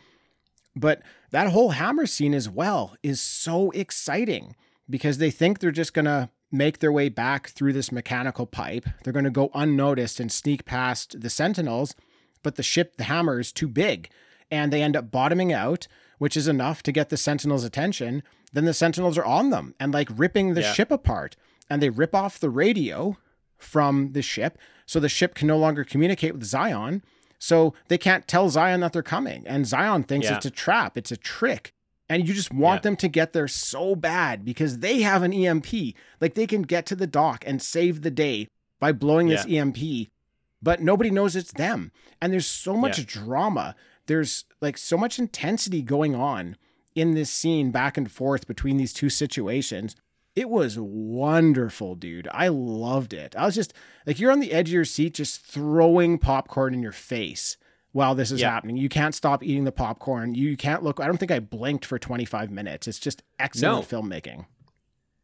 But that whole hammer scene as well is so exciting because they think they're just going to make their way back through this mechanical pipe. They're going to go unnoticed and sneak past the sentinels, but the ship, the hammer, is too big. And they end up bottoming out, which is enough to get the sentinels' attention. Then the sentinels are on them and like ripping the Yeah. ship apart. And they rip off the radio from the ship so the ship can no longer communicate with Zion. So they can't tell Zion that they're coming. And Zion thinks Yeah. it's a trap, it's a trick. And you just want Yeah. them to get there so bad because they have an EMP. Like they can get to the dock and save the day by blowing this EMP, but nobody knows it's them. And there's so much Yeah. drama. There's like so much intensity going on in this scene back and forth between these two situations. It was wonderful, dude. I loved it. I was just like, you're on the edge of your seat, just throwing popcorn in your face while this is Yeah. happening. You can't stop eating the popcorn. You can't look. I don't think I blinked for 25 minutes. It's just excellent filmmaking.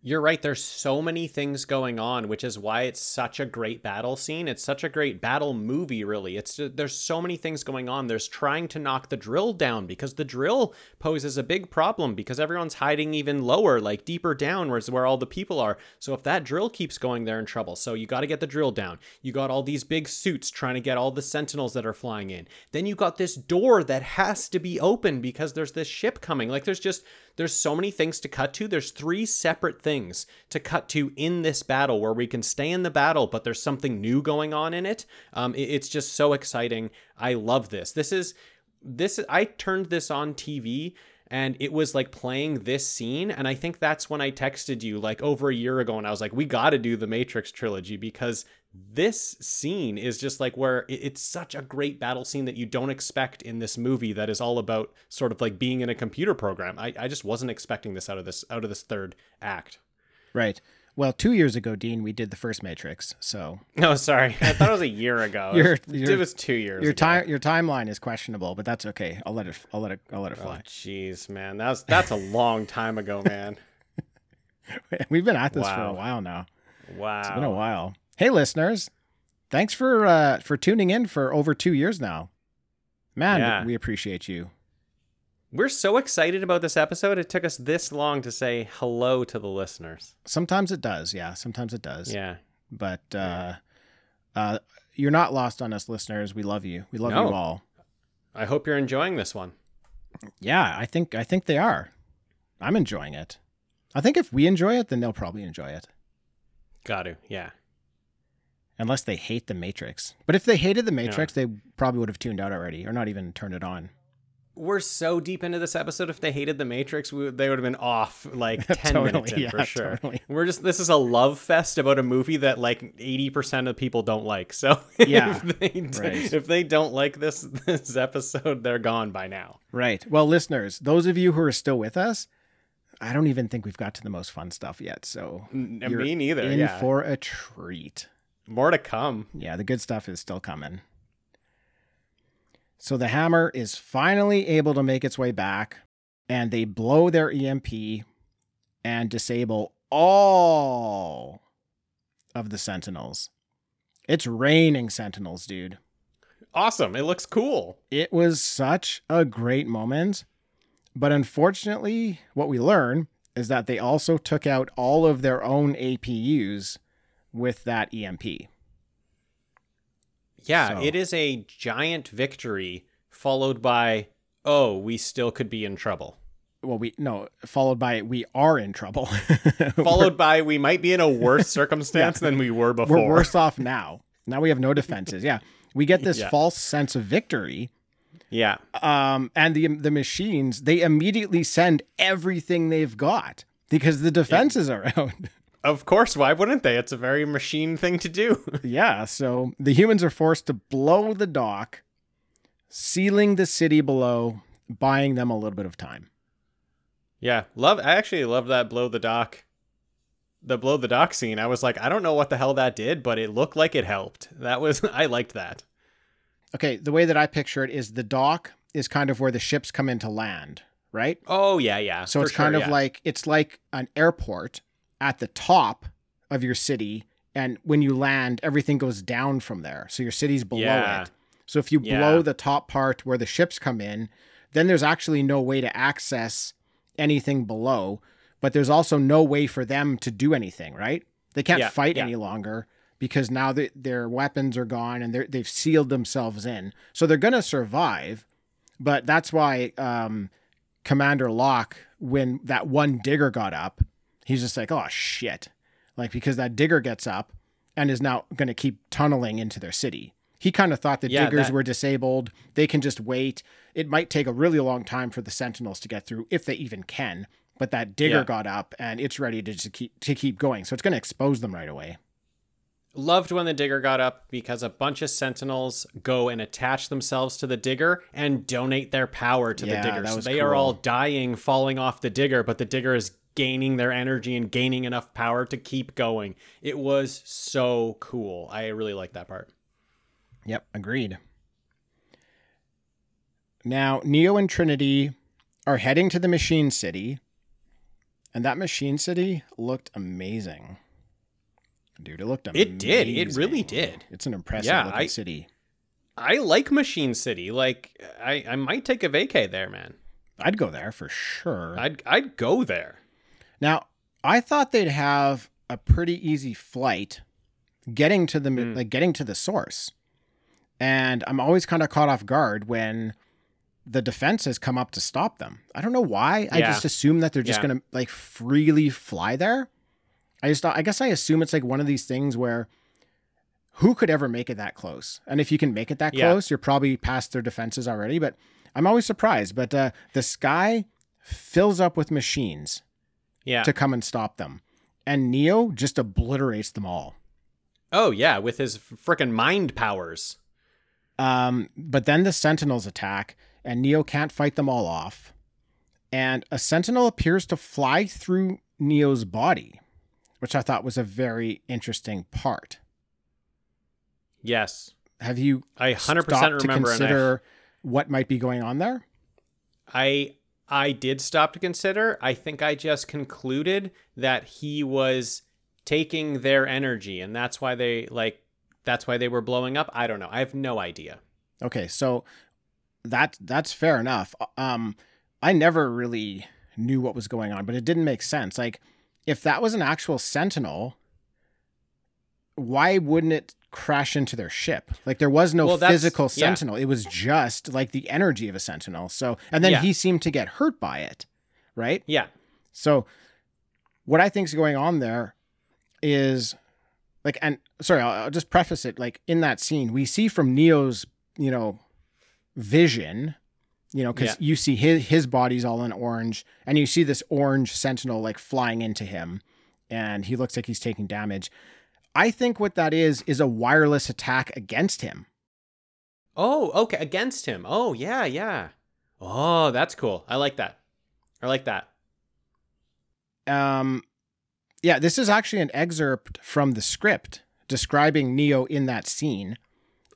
You're right. There's so many things going on, which is why it's such a great battle scene. It's such a great battle movie, really. It's there's so many things going on. There's trying to knock the drill down because the drill poses a big problem because everyone's hiding even lower, like deeper down, where's where all the people are. So if that drill keeps going, they're in trouble. So you got to get the drill down. You got all these big suits trying to get all the sentinels that are flying in. Then you got this door that has to be open because there's this ship coming. Like there's just there's so many things to cut to. There's three separate things to cut to in this battle where we can stay in the battle, but there's something new going on in it. Um, it- it's just so exciting. I love this. This is this. I turned this on TV and it was like playing this scene, and I think that's when I texted you like over a year ago, and I was like, we got to do the Matrix trilogy because this scene is just like where it's such a great battle scene that you don't expect in this movie that is all about sort of like being in a computer program. I, I just wasn't expecting this out of this out of this third act. Right. Well, two years ago, Dean, we did the first Matrix. So No, (laughs) oh, sorry. I thought it was a year ago. (laughs) Your- it, was, your- it was two years. your time your timeline is questionable, but that's okay. I'll let it. I'll let it. I'll let it Oh, fly. jeez, man. That's that's a long time ago, (laughs) man. We've been at this for a while now. Wow. It's been a while. Hey, listeners, thanks for uh, for tuning in for over two years now. Man, Yeah. we appreciate you. We're so excited about this episode. It took us this long to say hello to the listeners. Sometimes it does, yeah. Sometimes it does. Yeah. But uh, uh, you're not lost on us, listeners. We love you. We love No. you all. I hope you're enjoying this one. Yeah, I think I think they are. I'm enjoying it. I think if we enjoy it, then they'll probably enjoy it. Got to. Yeah. Unless they hate the Matrix. But if they hated the Matrix, they probably would have tuned out already or not even turned it on. We're so deep into this episode. If they hated the Matrix, we, they would have been off like (laughs) ten Totally, minutes in yeah, for sure. totally. We're just this is a love fest about a movie that like eighty percent of people don't like. So (laughs) Yeah, if they, right. if they don't like this (laughs) this episode, they're gone by now. Right. Well, listeners, those of you who are still with us, I don't even think we've got to the most fun stuff yet. So N- Me neither. in yeah. for a treat. More to come. Yeah, the good stuff is still coming. So the hammer is finally able to make its way back, and they blow their EMP and disable all of the sentinels. It's raining sentinels, dude. Awesome. It looks cool. It was such a great moment. But unfortunately, what we learn is that they also took out all of their own APUs with that EMP. Yeah, So- it is a giant victory followed by oh, we still could be in trouble. Well, we no, followed by we are in trouble. (laughs) Followed by we might be in a worse (laughs) circumstance than we were before. we're worse off now. Now we have no defenses. Yeah. We get this Yeah. false sense of victory. Yeah. Um, and the the machines, they immediately send everything they've got because the defenses are (laughs) out. Of course, why wouldn't they? It's a very machine thing to do. (laughs) yeah, so the humans are forced to blow the dock, sealing the city below, buying them a little bit of time. yeah, love I actually love that blow the dock the blow the dock scene, I was like, I don't know what the hell that did, but it looked like it helped. That was (laughs) I liked that. Okay, the way that I picture it is the dock is kind of where the ships come into land, right? Oh yeah, yeah. So it's kind of yeah. like it's like an airport at the top of your city, and when you land, everything goes down from there. So your city's below Yeah. it. So if you Yeah. blow the top part where the ships come in, then there's actually no way to access anything below, but there's also no way for them to do anything, right? They can't Yeah, fight any longer because now they, their weapons are gone and they've sealed themselves in. So they're going to survive, but that's why um, Commander Locke, when that one digger got up, he's just like, oh shit. Like, because that digger gets up and is now going to keep tunneling into their city. He kind of thought the Yeah, diggers that- were disabled. They can just wait. It might take a really long time for the sentinels to get through, if they even can. But that digger Yeah. got up and it's ready to just keep to keep going. So it's going to expose them right away. Loved when the digger got up because a bunch of sentinels go and attach themselves to the digger and donate their power to Yeah, the digger. So they are all dying, falling off the digger, but the digger is gaining their energy and gaining enough power to keep going. It was so cool. I really like that part. Yep, agreed. Now, Neo and Trinity are heading to the Machine City, and that Machine City looked amazing. Dude, it looked amazing. It did. It really did. It's an impressive Yeah, looking I- city. I like Machine City. Like I, I might take a vacay there, man. I'd go there for sure. I'd I'd go there. Now, I thought they'd have a pretty easy flight getting to the Mm. like getting to the source. And I'm always kind of caught off guard when the defense has come up to stop them. I don't know why. I just assume that they're just Yeah. going to like freely fly there. I just thought, I guess I assume it's like one of these things where who could ever make it that close? And if you can make it that Yeah. close, you're probably past their defenses already, but I'm always surprised, but uh, the sky fills up with machines Yeah. to come and stop them. And Neo just obliterates them all. oh yeah, with his freaking mind powers. Um, but then the Sentinels attack, and Neo can't fight them all off. And a Sentinel appears to fly through Neo's body, which I thought was a very interesting part. Yes. Have you I 100% stopped to remember and I- consider what might be going on there? I I did stop to consider. I think I just concluded that he was taking their energy and that's why they like that's why they were blowing up. I don't know. I have no idea. Okay, so that that's fair enough. Um, I never really knew what was going on, but it didn't make sense. Like, if that was an actual Sentinel, why wouldn't it crash into their ship? Like, there was no Well, physical yeah. Sentinel. It was just like the energy of a Sentinel. So, and then Yeah. he seemed to get hurt by it, right? Yeah. So, what I think is going on there is like, and sorry, I'll, I'll just preface it. Like in that scene, we see from Neo's, you know, vision, you know, because Yeah. you see his his body's all in orange, and you see this orange sentinel like flying into him, and he looks like he's taking damage. I think what that is is a wireless attack against him. Oh, okay, against him. Oh, yeah, yeah. Oh, that's cool. I like that. I like that. Um, yeah, this is actually an excerpt from the script describing Neo in that scene.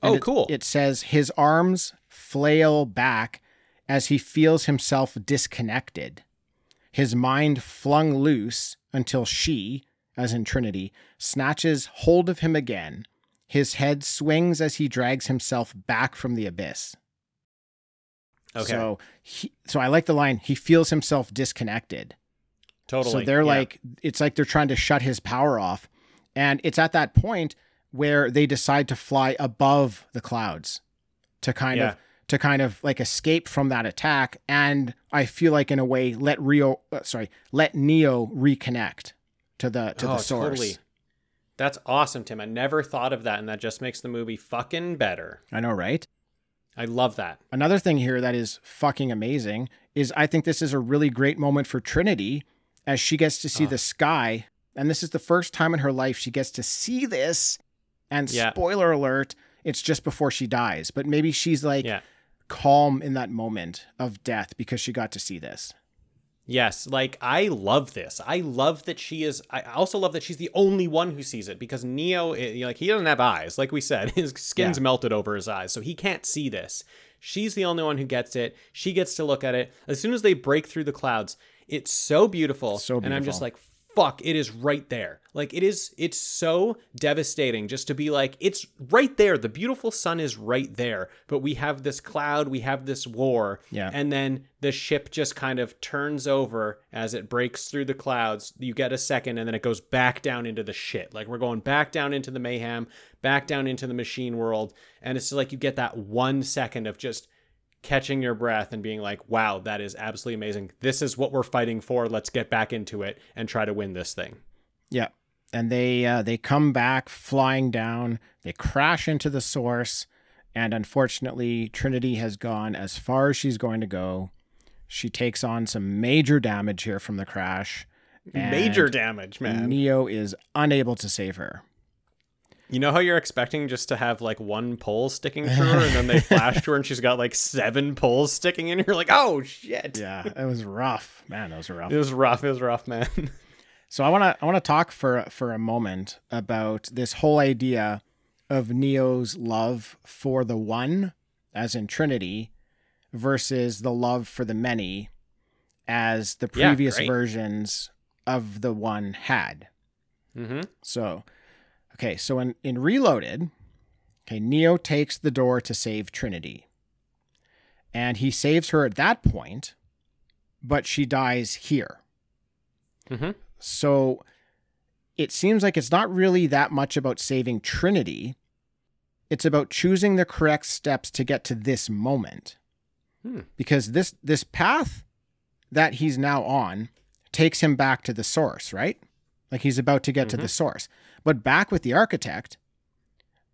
Oh, it- cool. It says his arms flail back as he feels himself disconnected, his mind flung loose until she, as in Trinity, snatches hold of him again. His head swings as he drags himself back from the abyss. Okay. So, he, so I like the line. He feels himself disconnected. totally. So they're Yeah. like, it's like they're trying to shut his power off. And it's at that point where they decide to fly above the clouds to kind Yeah. of to kind of like escape from that attack and I feel like in a way let Rio uh, sorry, let Neo reconnect to the to oh, the source. totally. That's awesome, Tim. I never thought of that, and that just makes the movie fucking better. I know, right? I love that. Another thing here that is fucking amazing is I think this is a really great moment for Trinity as she gets to see Oh. the sky. And this is the first time in her life she gets to see this. And Yeah. spoiler alert, it's just before she dies. But maybe she's like Yeah. calm in that moment of death because she got to see this. Yes, like I love this. I love that she is. I also love that she's the only one who sees it because Neo, eh, like he doesn't have eyes. Like we said, (laughs) his skin's Yeah. melted over his eyes, so he can't see this. She's the only one who gets it. She gets to look at it. As soon as they break through the clouds, it's so beautiful. So And I'm just like, fuck, it is right there. Like it is. It's so devastating just to be like, it's right there. The beautiful sun is right there, but we have this cloud. We have this war. Yeah. And then the ship just kind of turns over as it breaks through the clouds. You get a second and then it goes back down into the shit. Like we're going back down into the mayhem, back down into the machine world. And it's like you get that one second of just catching your breath and being like, wow, that is absolutely amazing. This is what we're fighting for. Let's get back into it and try to win this thing. Yeah. And they uh, they come back flying down. They crash into the source, and unfortunately, Trinity has gone as far as she's going to go. She takes on some major damage here from the crash. Major damage, man. Neo is unable to save her. You know how you're expecting just to have like one pole sticking through her and then they (laughs) flash to her and she's got like seven poles sticking in. You're like, oh shit. Yeah, it was rough, man. It was rough. It was rough. It was rough, man. (laughs) So I want to I want to talk for for a moment about this whole idea of Neo's love for the one as in Trinity versus the love for the many as the previous great. versions of the one had. mm-hmm. So okay, so in in Reloaded, okay, Neo takes the door to save Trinity. And he saves her at that point, but she dies here. Mm-hmm. So it seems like it's not really that much about saving Trinity. It's about choosing the correct steps to get to this moment. Hmm. Because this this path that he's now on takes him back to the source, right? Like he's about to get to the source. But back with the architect,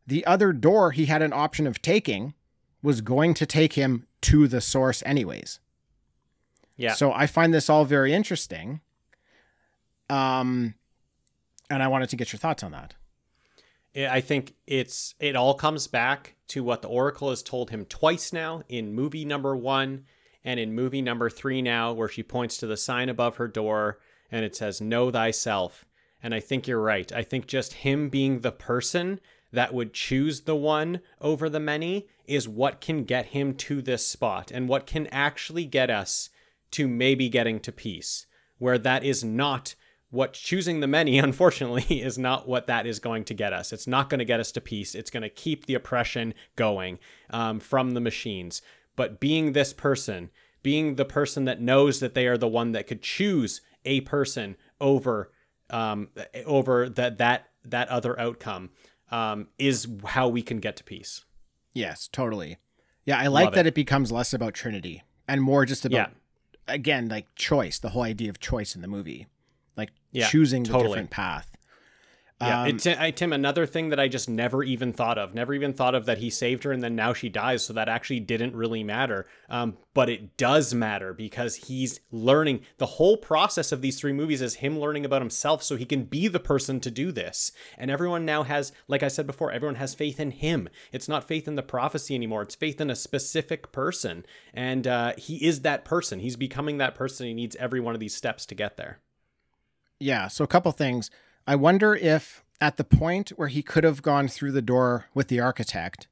the other door he had an option of taking was going to take him to the source anyways. Yeah. So I find this all very interesting. Um, and I wanted to get your thoughts on that. I think it's it all comes back to what the Oracle has told him twice now in movie number one and in movie number three now, where she points to the sign above her door and it says "Know thyself." And I think you're right. I think just him being the person that would choose the one over the many is what can get him to this spot and what can actually get us to maybe getting to peace, where that is not what choosing the many, (laughs) unfortunately, is not what that is going to get us. It's not going to get us to peace. It's going to keep the oppression going um, from the machines. But being this person, being the person that knows that they are the one that could choose a person over um, over that that that other outcome um, is how we can get to peace. Yes, totally. Yeah, I like Love that it. it. becomes less about Trinity and more just about, Yeah. again, like choice, the whole idea of choice in the movie, like Yeah, choosing the totally. different path. Yeah, Um, I, Tim. Another thing that I just never even thought of, never even thought of that he saved her and then now she dies, so that actually didn't really matter. Um, but it does matter because he's learning. The whole process of these three movies is him learning about himself, so he can be the person to do this. And everyone now has, like I said before, everyone has faith in him. It's not faith in the prophecy anymore. It's faith in a specific person, and uh, he is that person. He's becoming that person. He needs every one of these steps to get there. Yeah. So a couple things. I wonder if at the point where he could have gone through the door with the architect,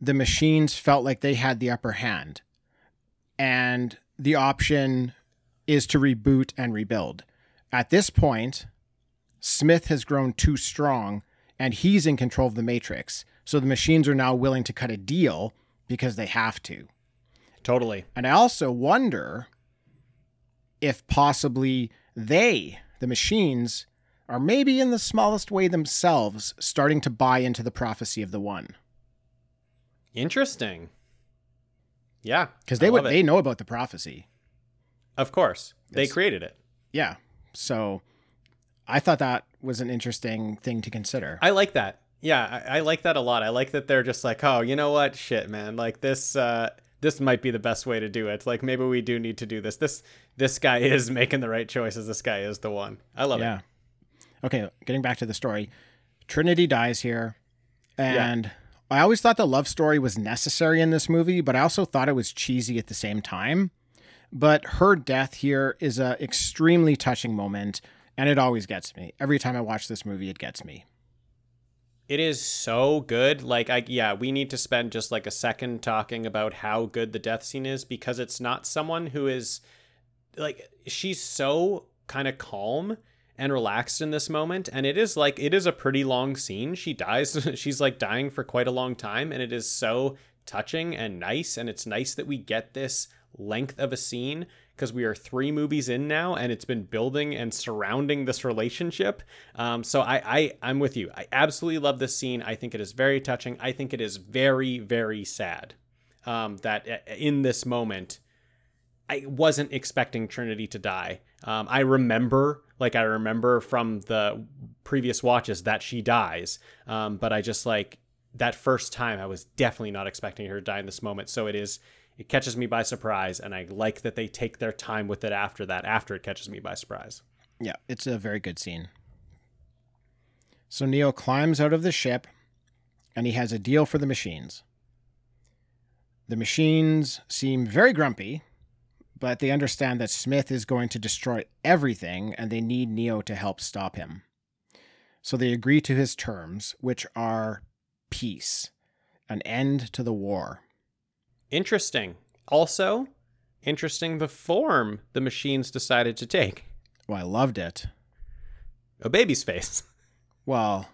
the machines felt like they had the upper hand. And the option is to reboot and rebuild. At this point, Smith has grown too strong and he's in control of the matrix. So the machines are now willing to cut a deal because they have to. Totally. And I also wonder if possibly they, the machines, are maybe in the smallest way themselves starting to buy into the prophecy of the one. Interesting. Yeah, Because they would it. they know about the prophecy. Of course. They Yes. created it. Yeah. So I thought that was an interesting thing to consider. I like that. Yeah, I, I like that a lot. I like that they're just like, oh, you know what? Shit, man. Like this uh this might be the best way to do it. Like maybe we do need to do this. This this guy (laughs) is making the right choices. This guy is the one. I love yeah. it. Okay, getting back to the story. Trinity dies here. And I always thought the love story was necessary in this movie, but I also thought it was cheesy at the same time. But her death here is a extremely touching moment, and it always gets me. Every time I watch this movie, it gets me. It is so good. Like I yeah, we need to spend just like a second talking about how good the death scene is because it's not someone who is like she's so kind of calm and relaxed in this moment and it is like it is a pretty long scene. She dies (laughs) she's like dying for quite a long time and it is so touching and nice and it's nice that we get this length of a scene because we are three movies in now and it's been building and surrounding this relationship. Um, so I, I I'm with you. I absolutely love this scene. I think it is very touching. I think it is very very sad um, that uh, in this moment I wasn't expecting Trinity to die. Um, I remember like I remember from the previous watches that she dies, um, but I just like that first time I was definitely not expecting her to die in this moment. So it is it catches me by surprise and i like that they take their time with it after that after it catches me by surprise Yeah, it's a very good scene. So Neo climbs out of the ship and he has a deal for the machines. The machines seem very grumpy, but they understand that Smith is going to destroy everything and they need Neo to help stop him. So they agree to his terms, which are peace, an end to the war. interesting also interesting the form the machines decided to take Well, I loved it. a baby's face (laughs) Well,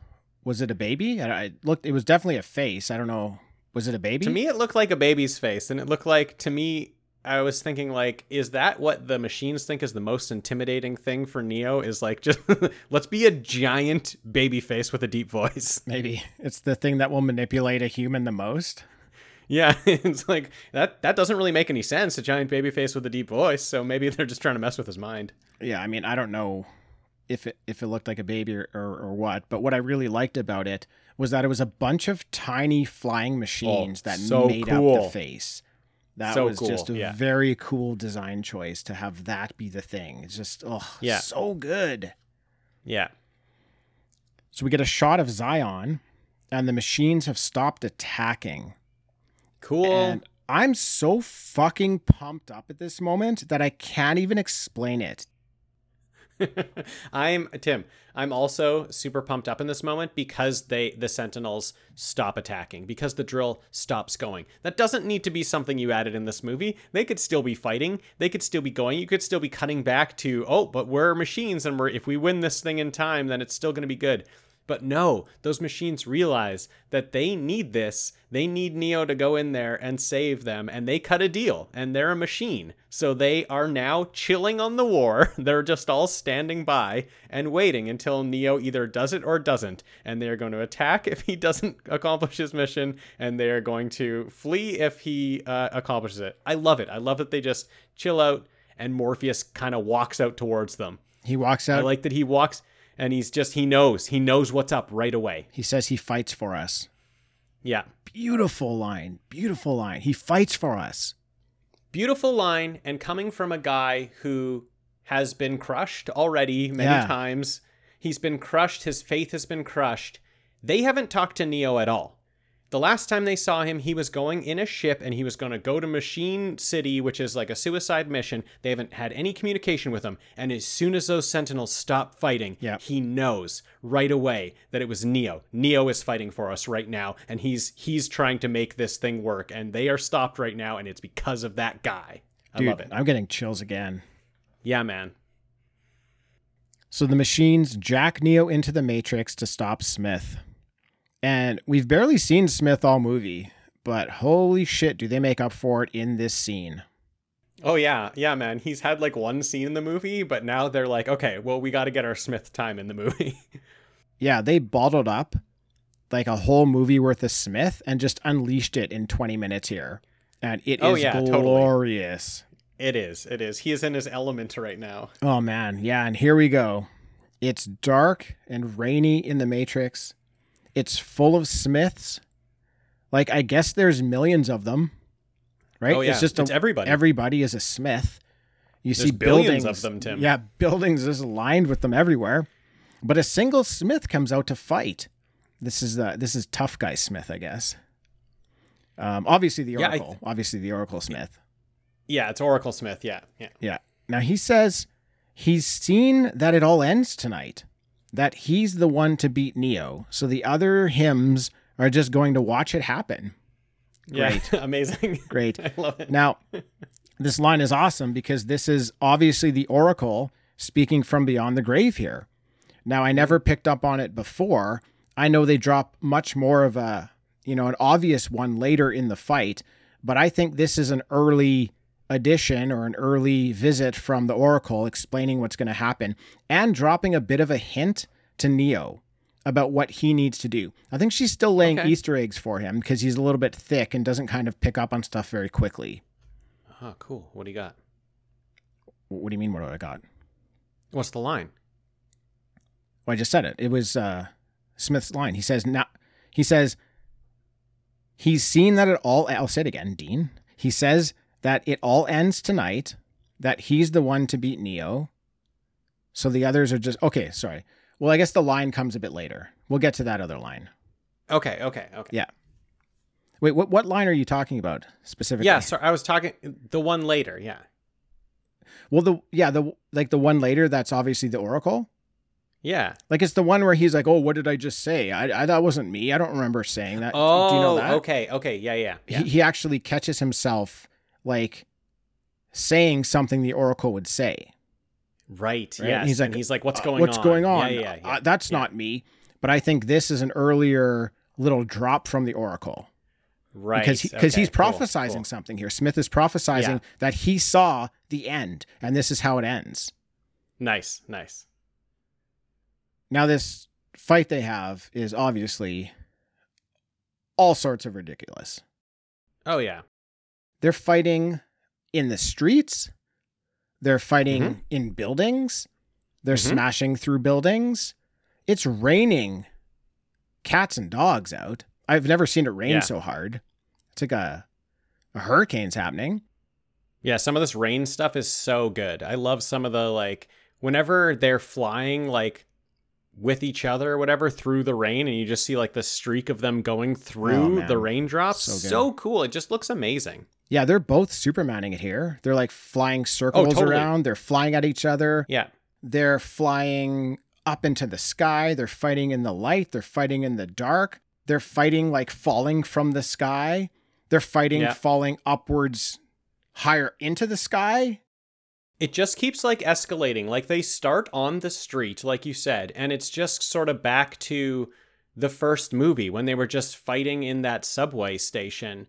was it a baby? I, I looked. It was definitely a face. I don't know. Was it a baby? to me it looked like a baby's face and it looked like to me i was thinking like is that what the machines think is the most intimidating thing for neo is like just (laughs) let's be a giant baby face with a deep voice (laughs) maybe it's the thing that will manipulate a human the most. Yeah, (laughs) it's like that. That doesn't really make any sense. A giant baby face with a deep voice. So maybe they're just trying to mess with his mind. Yeah, I mean, I don't know if it if it looked like a baby or, or, or what, but what I really liked about it was that it was a bunch of tiny flying oh, machines that Oh, so made up the face. That So was just a yeah. very cool design choice to have that be the thing. It's just oh, Yeah. so good. Yeah. So we get a shot of Zion, and the machines have stopped attacking. Cool. And I'm so fucking pumped up at this moment that I can't even explain it. (laughs) I'm Tim. I'm also super pumped up in this moment because they the Sentinels stop attacking because the drill stops going. That doesn't need to be something you added in this movie. They could still be fighting. They could still be going. You could still be cutting back to oh, but we're machines and we're if we win this thing in time, then it's still going to be good. But no, those machines realize that they need this. They need Neo to go in there and save them, and they cut a deal, and they're a machine. So they are now chilling on the war. (laughs) They're just all standing by and waiting until Neo either does it or doesn't. And they're going to attack (laughs) if he doesn't accomplish his mission, and they're going to flee if he uh, accomplishes it. I love it. I love that they just chill out, and Morpheus kind of walks out towards them. He walks out. I like that he walks and he's just he knows he knows what's up right away. he says he fights for us. Yeah. Beautiful line. Beautiful line. He fights for us. Beautiful line and coming from a guy who has been crushed already many Yeah. times. He's been crushed, his faith has been crushed. They haven't talked to Neo at all. The last time they saw him, he was going in a ship and he was going to go to Machine City, which is like a suicide mission. They haven't had any communication with him. And as soon as those Sentinels stop fighting, Yeah. he knows right away that it was Neo. Neo is fighting for us right now, and he's he's trying to make this thing work. And they are stopped right now, and it's because of that guy. I Dude, love it. I'm getting chills again. Yeah, man. So the machines jack Neo into the Matrix to stop Smith. And we've barely seen Smith all movie, but holy shit, do they make up for it in this scene. Oh yeah, yeah, man. He's had like one scene in the movie, but now they're like, okay, well, we got to get our Smith time in the movie. (laughs) Yeah, they bottled up like a whole movie worth of Smith and just unleashed it in 20 minutes here. And it oh, is Oh, yeah, totally. glorious. it is, it is. He is in his element right now. Oh man, yeah, and here we go. It's dark and rainy in the Matrix. It's full of Smiths. Like I guess there's millions of them. Right? Oh yeah, It's just it's a, everybody. everybody is a Smith. You There's see billions buildings of them, Tim. Yeah, buildings just lined with them everywhere. But a single Smith comes out to fight. This is the this is tough guy Smith, I guess. Um, obviously the Yeah, I- Oracle. obviously the Oracle Smith. Yeah, it's Oracle Smith. Yeah, yeah. Yeah. Now he says he's seen that it all ends tonight, that he's the one to beat Neo. So the other hymns are just going to watch it happen. Yeah, (laughs) amazing. Great. (laughs) I love it. Now, this line is awesome because this is obviously the Oracle speaking from beyond the grave here. Now, I never mm. picked up on it before. I know they drop much more of a, you know, an obvious one later in the fight, but I think this is an early addition or an early visit from the Oracle explaining what's going to happen and dropping a bit of a hint to Neo about what he needs to do. I think she's still laying Okay. Easter eggs for him because he's a little bit thick and doesn't kind of pick up on stuff very quickly. Oh, cool. What do you got? What do you mean? What do I got? What's the line? Well, I just said it. It was uh, Smith's line. He says now. He says he's seen that it all. I'll say it again, Dean. He says that it all ends tonight. That he's the one to beat Neo. So the others are just okay. Sorry. Well, I guess the line comes a bit later. We'll get to that other line. Okay, okay, okay. Yeah. Wait, what what line are you talking about specifically? Yeah, so I was talking the one later. Yeah. Well, the yeah the like the one later. That's obviously the Oracle. Yeah. Like it's the one where he's like, "Oh, what did I just say? I, I that wasn't me. I don't remember saying that." Oh, Do you know oh, that? okay, okay. Yeah, yeah. yeah. He, he actually catches himself like saying something the Oracle would say. right. Right? Yes. And he's like, and he's like, what's "Uh, going What's on? What's going on? Yeah, yeah, yeah. Uh, that's yeah. not me. But I think this is an earlier little drop from the Oracle right. because because okay, he's cool, prophesizing cool. something here. Smith is prophesizing Yeah. that he saw the end, and this is how it ends. Nice, nice. Now, this fight they have is obviously all sorts of ridiculous. Oh yeah. They're fighting in the streets. They're fighting Mhm. in buildings. They're Mhm. smashing through buildings. It's raining cats and dogs out. I've never seen it rain Yeah. so hard. It's like a, a hurricane's happening. Yeah, some of this rain stuff is so good. I love some of the like whenever they're flying like with each other or whatever through the rain and you just see like the streak of them going through Oh, the raindrops. So So, cool. It just looks amazing. Yeah, they're both Supermaning it here. They're like flying oh, circles Oh, totally. around. They're flying at each other. Yeah. They're flying up into the sky. They're fighting in the light. They're fighting in the dark. They're fighting like falling from the sky. They're fighting Yeah. falling upwards higher into the sky. It just keeps like escalating. Like they start on the street, like you said, and it's just sort of back to the first movie when they were just fighting in that subway station.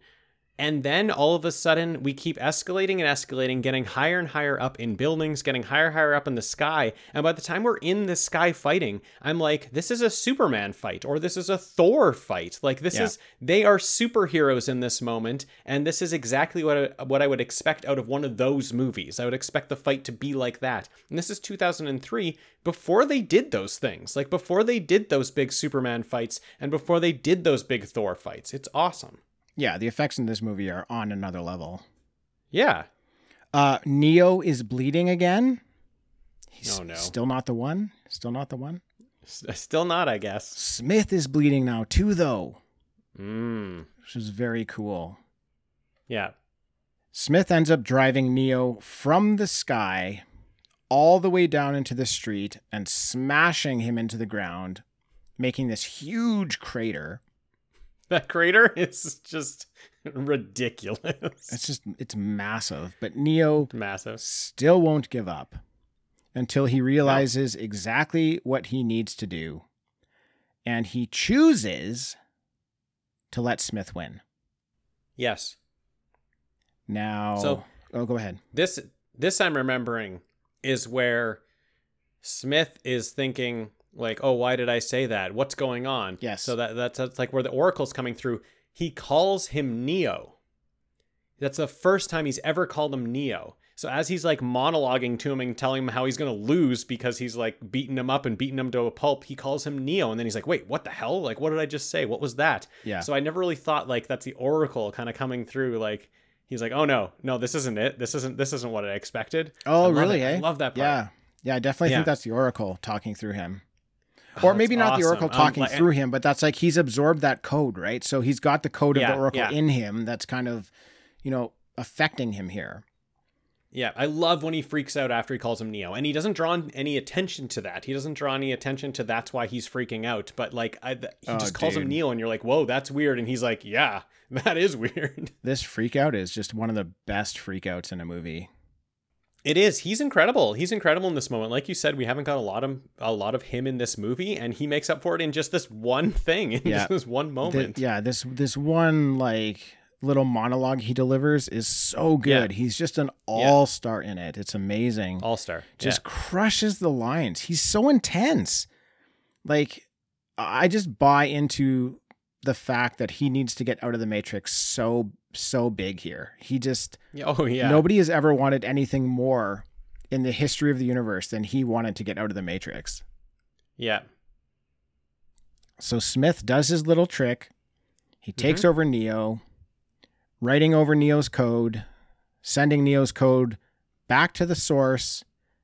And then all of a sudden, we keep escalating and escalating, getting higher and higher up in buildings, getting higher and higher up in the sky. And by the time we're in the sky fighting, I'm like, this is a Superman fight or this is a Thor fight. Like this Yeah. is they are superheroes in this moment, and this is exactly what I, what I would expect out of one of those movies. I would expect the fight to be like that. And this is 2003 before they did those things. Like before they did those big Superman fights and before they did those big Thor fights. It's awesome. Yeah, the effects in this movie are on another level. Yeah. Uh, Neo is bleeding again. He's Oh, no. still not the one. Still not the one. S- Still not, I guess. Smith is bleeding now too, though, Mm. which is very cool. Yeah. Smith ends up driving Neo from the sky all the way down into the street and smashing him into the ground, making this huge crater. (laughs) That crater is just ridiculous. It's just, it's massive. But Neo massive. still won't give up until he realizes exactly what he needs to do. And he chooses to let Smith win. Yes. Now, So- oh, go ahead. This this I'm remembering is where Smith is thinking like, "Oh, why did I say that? What's going on?" Yes. So that that's, that's like where the oracle's coming through. He calls him Neo. That's the first time he's ever called him Neo. So as he's like monologuing to him and telling him how he's gonna lose because he's like beating him up and beating him to a pulp, he calls him Neo, and then he's like, "Wait, what the hell? Like, what did I just say? What was that?" Yeah. So I never really thought like that's the oracle kind of coming through. Like he's like, "Oh no, no, this isn't it. This isn't this isn't what I expected." Oh, I really? it. I eh? love that part. Yeah. Yeah, I definitely Yeah. think that's the Oracle talking through him. Oh, or maybe that's not the awesome. Oracle Um, talking like- through him, but that's like he's absorbed that code, right? So he's got the code of the Oracle yeah. in him that's kind of, you know, affecting him here. Yeah, I love when he freaks out after he calls him Neo, and he doesn't draw any attention to that. He doesn't draw any attention to that's why he's freaking out. But like, I, th- he Oh, just calls him. Neo, and you're like, "Whoa, that's weird." And he's like, "Yeah, (laughs) that is weird." This freak out is just one of the best freakouts in a movie. It is. He's incredible. He's incredible in this moment. Like you said, we haven't got a lot of a lot of him in this movie, and he makes up for it in just this one thing, (laughs) in Yeah. just this one moment. yeah, this this one like little monologue he delivers is so good. Yeah. He's just an all star in it. It's amazing. All star. just crushes the lines. He's so intense. Like I just buy into the fact that he needs to get out of the matrix so so big here. He just. Oh yeah. nobody has ever wanted anything more in the history of the universe than he wanted to get out of the matrix. Yeah. So Smith does his little trick. He takes Mm-hmm. over Neo, writing over Neo's code, sending Neo's code back to the source,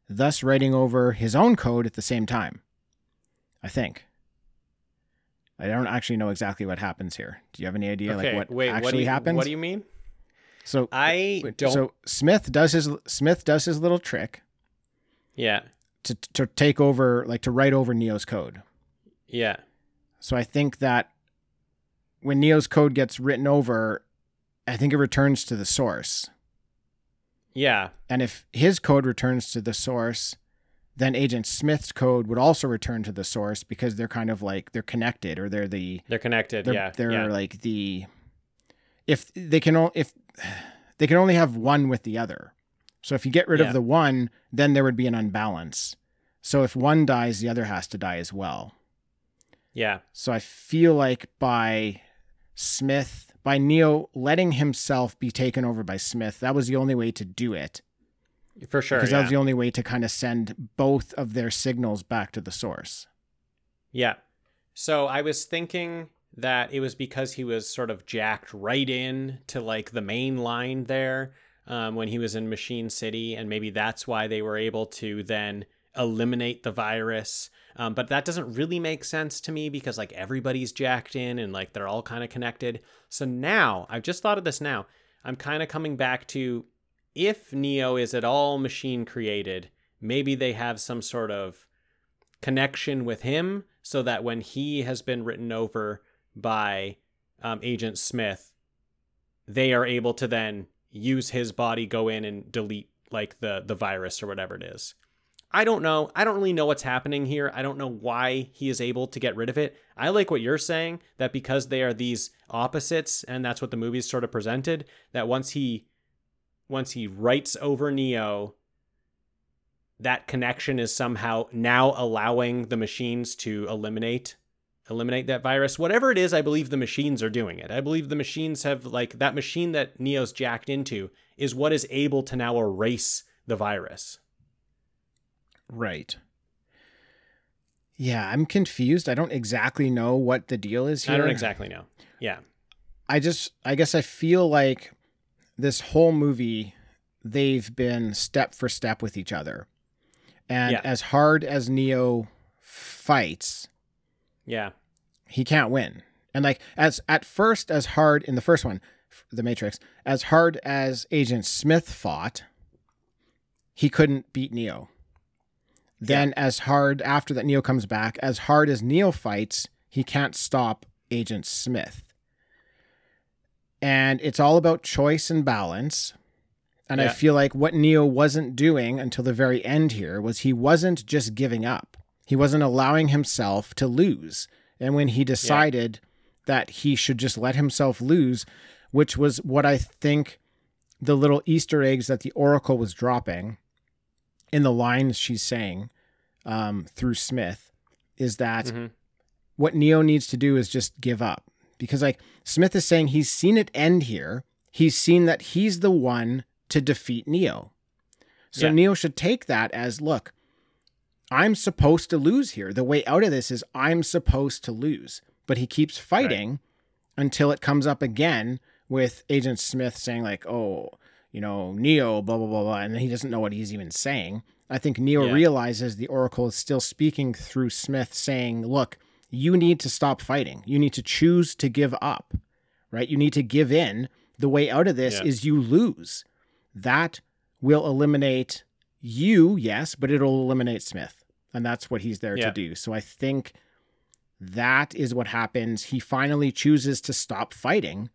thus writing over his own code at the same time. I think. I don't actually know exactly what happens here. Do you have any idea okay. like what wait. actually what you, happens? What do you mean? so I don't. so Smith does his Smith does his little trick yeah. to to take over like to write over Neo's code. Yeah. So I think that when Neo's code gets written over, I think it returns to the source. Yeah. And if his code returns to the source, then Agent Smith's code would also return to the source because they're kind of like they're connected or they're the They're connected. they're, yeah. they're yeah. like the if they can only if they can only have one with the other. So if you get rid Yeah. of the one, then there would be an unbalance. So if one dies, the other has to die as well. yeah. So I feel like by Smith, by Neo letting himself be taken over by Smith, that was the only way to do it. For sure. because yeah. that was the only way to kind of send both of their signals back to the source. Yeah. So I was thinking that it was because he was sort of jacked right in to like the main line there um, when he was in Machine City, and maybe that's why they were able to then eliminate the virus. Um, but that doesn't really make sense to me because like everybody's jacked in and like they're all kind of connected. So now I've just thought of this now. I'm kind of coming back to if Neo is at all machine created, maybe they have some sort of connection with him so that when he has been written over by um, Agent Smith, they are able to then use his body, go in and delete like the the virus or whatever it is. I don't know. I don't really know what's happening here. I don't know why he is able to get rid of it. I like what you're saying that because they are these opposites and that's what the movie's sort of presented that once he once he writes over Neo that connection is somehow now allowing the machines to eliminate eliminate that virus whatever it is i believe the machines are doing it i believe the machines have like that machine that neo's jacked into is what is able to now erase the virus Right. Yeah, I'm confused. I don't exactly know what the deal is here. i don't exactly know yeah I just I guess I feel like this whole movie they've been step for step with each other. And Yeah. as hard as Neo fights, yeah he can't win. And like as at first as hard in the first one, The Matrix, as hard as Agent Smith fought, he couldn't beat Neo. Then as hard after that Neo comes back, as hard as Neo fights, he can't stop Agent Smith. And it's all about choice and balance. And I feel like what Neo wasn't doing until the very end here was he wasn't just giving up. He wasn't allowing himself to lose. And when he decided that he should just let himself lose, which was what I think the little Easter eggs that the Oracle was dropping in the lines she's saying um, through Smith, is that Mhm. what Neo needs to do is just give up. Because, like, Smith is saying he's seen it end here. He's seen that he's the one to defeat Neo. So Yeah. Neo should take that as look, I'm supposed to lose here. The way out of this is I'm supposed to lose. But he keeps fighting until it comes up again with Agent Smith saying, like, oh, you know, Neo, blah, blah, blah, blah. And he doesn't know what he's even saying. I think Neo Yeah. realizes the Oracle is still speaking through Smith, saying, look, you need to stop fighting. You need to choose to give up, right? You need to give in. The way out of this Yeah. is you lose. That will eliminate you, yes, but it'll eliminate Smith. And that's what he's there Yeah. to do. So I think that is what happens. He finally chooses to stop fighting.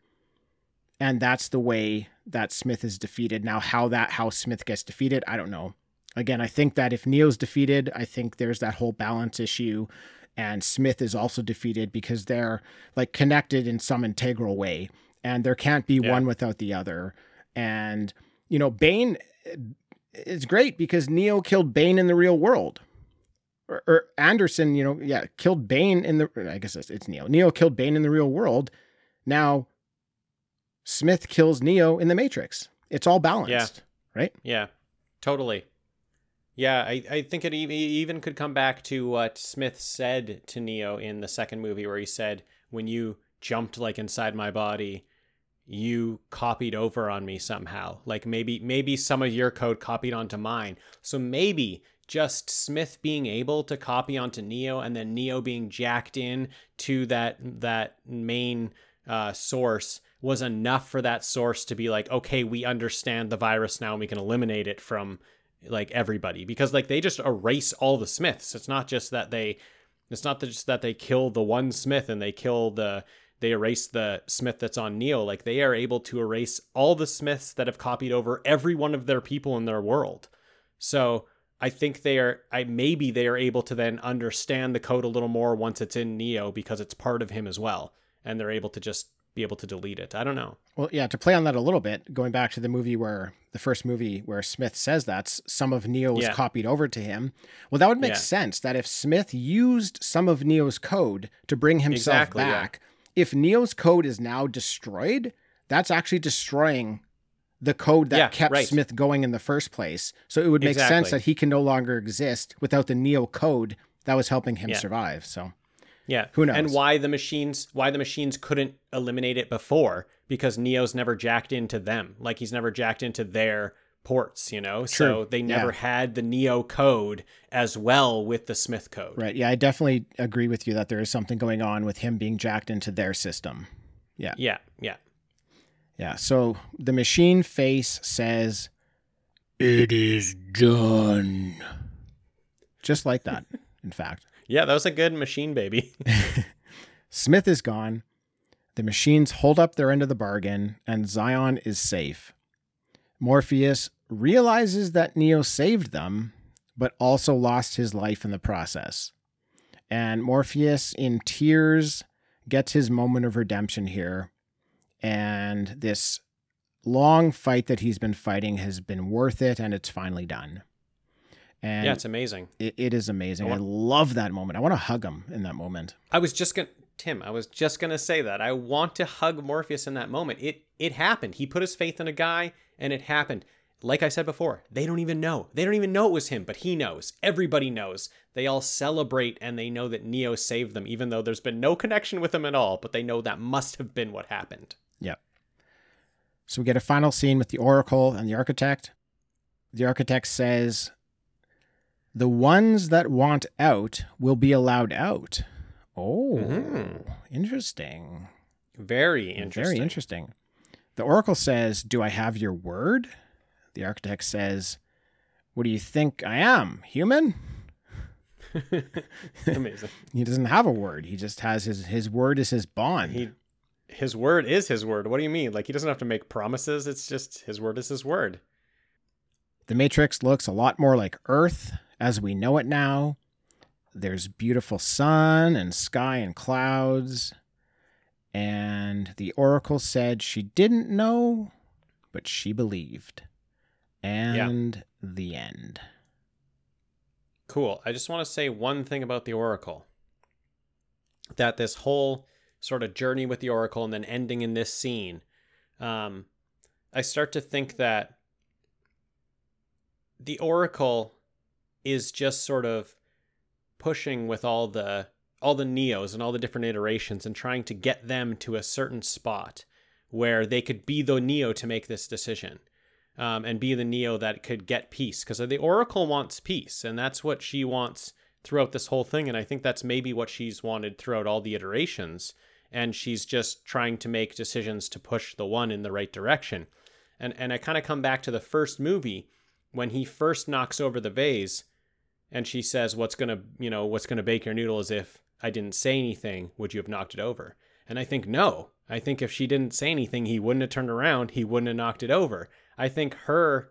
And that's the way that Smith is defeated. Now, how that how Smith gets defeated, I don't know. Again, I think that if Neo's defeated, I think there's that whole balance issue. And Smith is also defeated because they're like connected in some integral way. And there can't be Yeah. one without the other. And, you know, Bane is great because Neo killed Bane in the real world. Or, or Anderson, you know, yeah, killed Bane in the. I guess it's, it's Neo. Neo killed Bane in the real world. Now, Smith kills Neo in the Matrix. It's all balanced, right? Yeah, totally. Yeah, I, I think it even could come back to what Smith said to Neo in the second movie, where he said, When you jumped like inside my body, you copied over on me somehow. Like maybe maybe some of your code copied onto mine. So maybe just Smith being able to copy onto Neo and then Neo being jacked in to that that main uh, source was enough for that source to be like, okay, we understand the virus now and we can eliminate it from like everybody because like they just erase all the Smiths. It's not just that they it's not just that they kill the one Smith and they kill the they erase the Smith that's on Neo. Like they are able to erase all the Smiths that have copied over every one of their people in their world. So I think they are I maybe they are able to then understand the code a little more once it's in Neo because it's part of him as well. And they're able to just be able to delete it. I don't know. Well, yeah, to play on that a little bit, going back to the movie where the first movie where Smith says that some of Neo was Yeah. copied over to him. Well, that would make Yeah. sense that if Smith used some of Neo's code to bring himself Exactly, yeah. back, if Neo's code is now destroyed, that's actually destroying the code that Yeah, kept right. Smith going in the first place. So it would make sense that he can no longer exist without the Neo code that was helping him Yeah. survive. So Yeah. Who knows? And why the machines why the machines couldn't eliminate it before because Neo's never jacked into them. Like he's never jacked into their ports, you know? True. So they never Yeah. had the Neo code as well with the Smith code. Right. Yeah, I definitely agree with you that there is something going on with him being jacked into their system. Yeah. Yeah, yeah. Yeah. So the machine face says, It is done. Just like that, in fact. Yeah, that was a good machine baby. (laughs) Smith is gone. The machines hold up their end of the bargain, and Zion is safe. Morpheus realizes that Neo saved them, but also lost his life in the process. And Morpheus, in tears, gets his moment of redemption here. And this long fight that he's been fighting has been worth it, and it's finally done. And yeah, it's amazing. it, it is amazing. I I love that moment. I want to hug him in that moment. I was just gonna Tim, I was just gonna say that. I want to hug Morpheus in that moment. It it happened. He put his faith in a guy and it happened. Like I said before, they don't even know. They don't even know it was him, but he knows. Everybody knows. They all celebrate and they know that Neo saved them, even though there's been no connection with him at all, but they know that must have been what happened. Yep. So we get a final scene with the Oracle and the Architect. The Architect says, The ones that want out will be allowed out. Oh, Mhm. interesting. Very interesting. Very interesting. The Oracle says, Do I have your word? The Architect says, What do you think I am? Human? (laughs) Amazing. (laughs) He doesn't have a word. He just has his his word is his bond. He his word is his word. What do you mean? Like he doesn't have to make promises. It's just his word is his word. The Matrix looks a lot more like Earth as we know it now. There's beautiful sun and sky and clouds. And the Oracle said she didn't know, but she believed. And the end. Cool. I just want to say one thing about the Oracle. That this whole sort of journey with the Oracle and then ending in this scene, um, I start to think that the Oracle is just sort of pushing with all the all the neos and all the different iterations and trying to get them to a certain spot where they could be the neo to make this decision um, and be the neo that could get peace because the oracle wants peace and that's what she wants throughout this whole thing and i think that's maybe what she's wanted throughout all the iterations and she's just trying to make decisions to push the one in the right direction. And and i kind of come back to the first movie when he first knocks over the vase and she says, What's gonna you know, what's gonna bake your noodle as if I didn't say anything, would you have knocked it over? And I think no. I think if she didn't say anything, he wouldn't have turned around, he wouldn't have knocked it over. I think her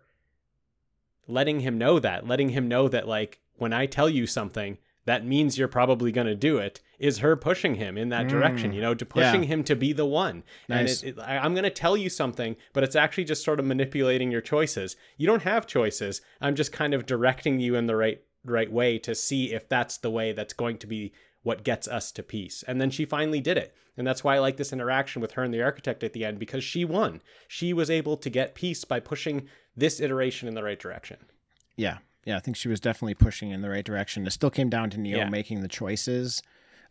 letting him know that, letting him know that like when I tell you something, that means you're probably going to do it is her pushing him in that direction mm. you know to pushing Yeah. him to be the one Nice. and it, it, I, i'm going to tell you something but it's actually just sort of manipulating your choices you don't have choices i'm just kind of directing you in the right right way to see if that's the way that's going to be what gets us to peace and then she finally did it and that's why i like this interaction with her and the architect at the end because she won she was able to get peace by pushing this iteration in the right direction Yeah. Yeah. I think she was definitely pushing in the right direction. It still came down to Neo Yeah. making the choices.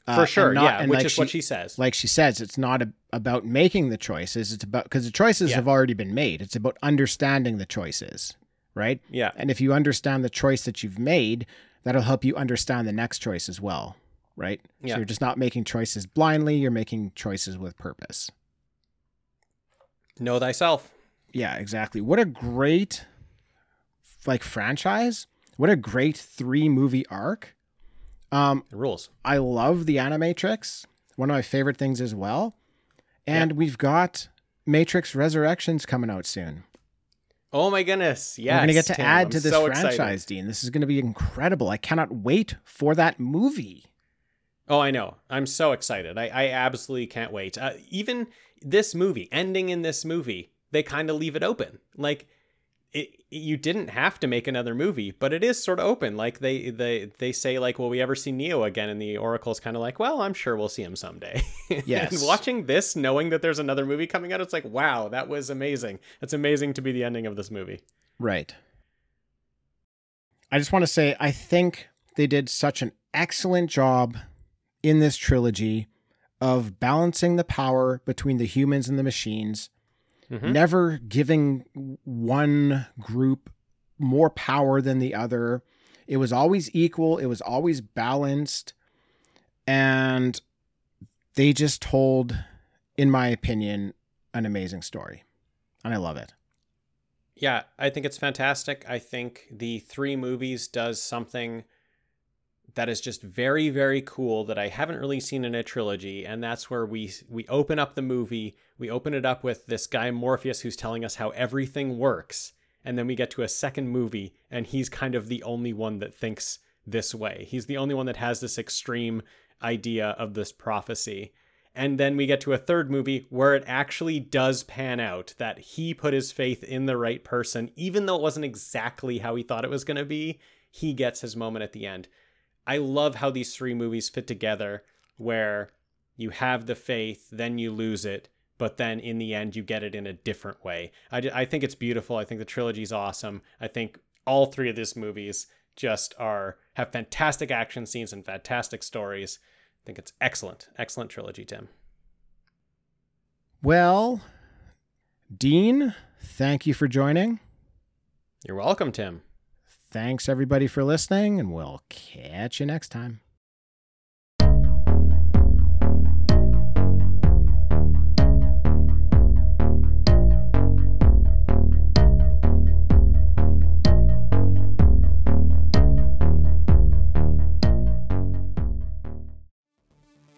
for Uh, sure and not- yeah and which like is what she says like she says, it's not a, about making the choices. It's about because the choices Yeah. have already been made. It's about understanding the choices, right? yeah And if you understand the choice that you've made, that'll help you understand the next choice as well, right? Yeah. So you're just not making choices blindly. You're making choices with purpose. know thyself Yeah, exactly. What a great like franchise. What a great three movie arc. Um, It rules I love the Animatrix. One of my favorite things as well. And we've got Matrix Resurrections coming out soon. Oh my goodness! Yes, We're going to get to Tim, add I'm to this so franchise, excited. Dean. This is going to be incredible. I cannot wait for that movie. Oh, I know. I'm so excited. I, I absolutely can't wait. Uh, even this movie, ending in this movie, they kind of leave it open. Like, it, you didn't have to make another movie, but it is sort of open. Like they they they say, like, will we ever see Neo again? And the Oracle's kind of like, well, I'm sure we'll see him someday. (laughs) Yes. and watching this, knowing that there's another movie coming out, it's like, wow, that was amazing. It's amazing to be the ending of this movie. Right. I just want to say, I think they did such an excellent job in this trilogy of balancing the power between the humans and the machines, Mhm. never giving one group more power than the other. It was always equal, it was always balanced. And they just told, in my opinion, an amazing story. And I love it. Yeah, I think it's fantastic. I think the three movies does something that is just very very cool that I haven't really seen in a trilogy and that's where we we open up the movie, we open it up with this guy Morpheus who's telling us how everything works and then we get to a second movie and he's kind of the only one that thinks this way. He's the only one that has this extreme idea of this prophecy. And then we get to a third movie where it actually does pan out that he put his faith in the right person, even though it wasn't exactly how he thought it was going to be. He gets his moment at the end. I love how these three movies fit together, where you have the faith, then you lose it, but then in the end, you get it in a different way. I, I think it's beautiful. I think the trilogy is awesome. I think all three of these movies just are have fantastic action scenes and fantastic stories. I think it's excellent, excellent trilogy, Tim. Well, Dean, thank you for joining. You're welcome, Tim. Thanks everybody for listening, and we'll catch you next time.